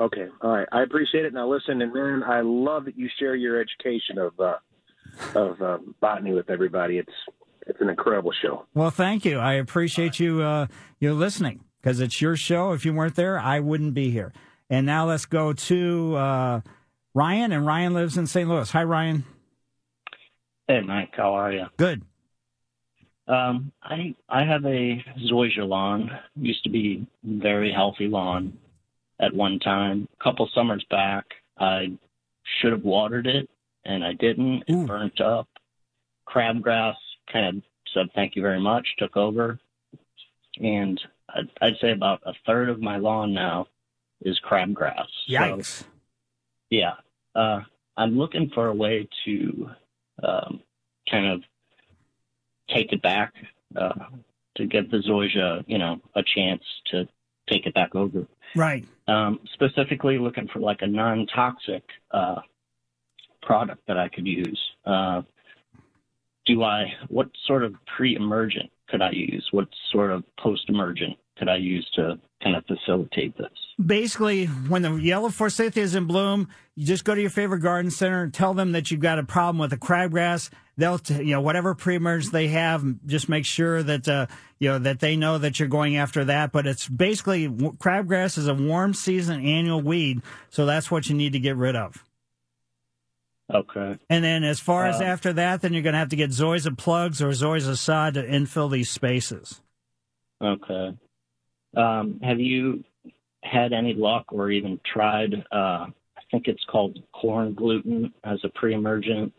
S28: Okay, all right. I appreciate it. Now listen, and man, I love that you share your education of uh, of uh, botany with everybody. It's it's an incredible show.
S2: Well, thank you. I appreciate you uh, you listening because it's your show. If you weren't there, I wouldn't be here. And now let's go to uh, Ryan, and Ryan lives in St. Louis. Hi, Ryan.
S29: Hey, Mike, how are you?
S2: Good.
S29: Um, I I have a zoysia lawn. Used to be very healthy lawn at one time. A couple summers back, I should have watered it, and I didn't. It burnt up. Crabgrass kind of said thank you very much, took over, and I'd, I'd say about a third of my lawn now is crabgrass. So-
S2: Yikes.
S29: yeah. Uh, I'm looking for a way to um, kind of take it back uh, to give the zoysia, you know, a chance to take it back over.
S2: Right.
S29: Um, specifically, looking for like a non-toxic uh, product that I could use. Uh, do I? What sort of pre-emergent could I use? What sort of post-emergent could I use to kind of facilitate this?
S2: Basically, when the yellow forsythia is in bloom, you just go to your favorite garden center and tell them that you've got a problem with the crabgrass. They'll, you know, whatever pre-emergence they have, just make sure that, uh, you know, that they know that you're going after that. But it's basically crabgrass is a warm season annual weed, so that's what you need to get rid of.
S29: Okay.
S2: And then as far as
S29: Uh,
S2: after that, then you're going to have to get zoysia plugs or zoysia sod to infill these spaces.
S29: Okay. Um, have you had any luck or even tried? Uh, I think it's called corn gluten as a pre-emergent.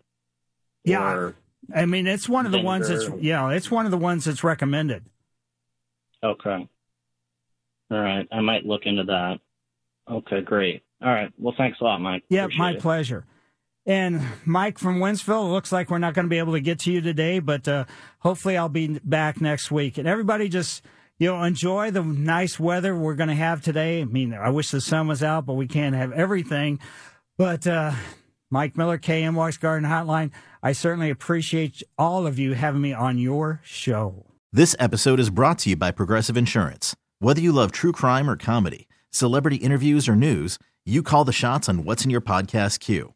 S2: Yeah. I mean, it's one of the ones that's, yeah, it's one of the ones that's recommended.
S29: okay. All right. I might look into that. Okay, great. All right. Well, thanks a lot, Mike.
S2: Yeah,
S29: Appreciate
S2: my
S29: it.
S2: pleasure. And Mike from Wentzville, it looks like we're not going to be able to get to you today, but uh, hopefully I'll be back next week. And everybody just, you know, enjoy the nice weather we're going to have today. I mean, I wish the sun was out, but we can't have everything. But uh, Mike Miller, KMOX Garden Hotline, I certainly appreciate all of you having me on your show.
S30: This episode is brought to you by Progressive Insurance. Whether you love true crime or comedy, celebrity interviews or news, you call the shots on what's in your podcast queue.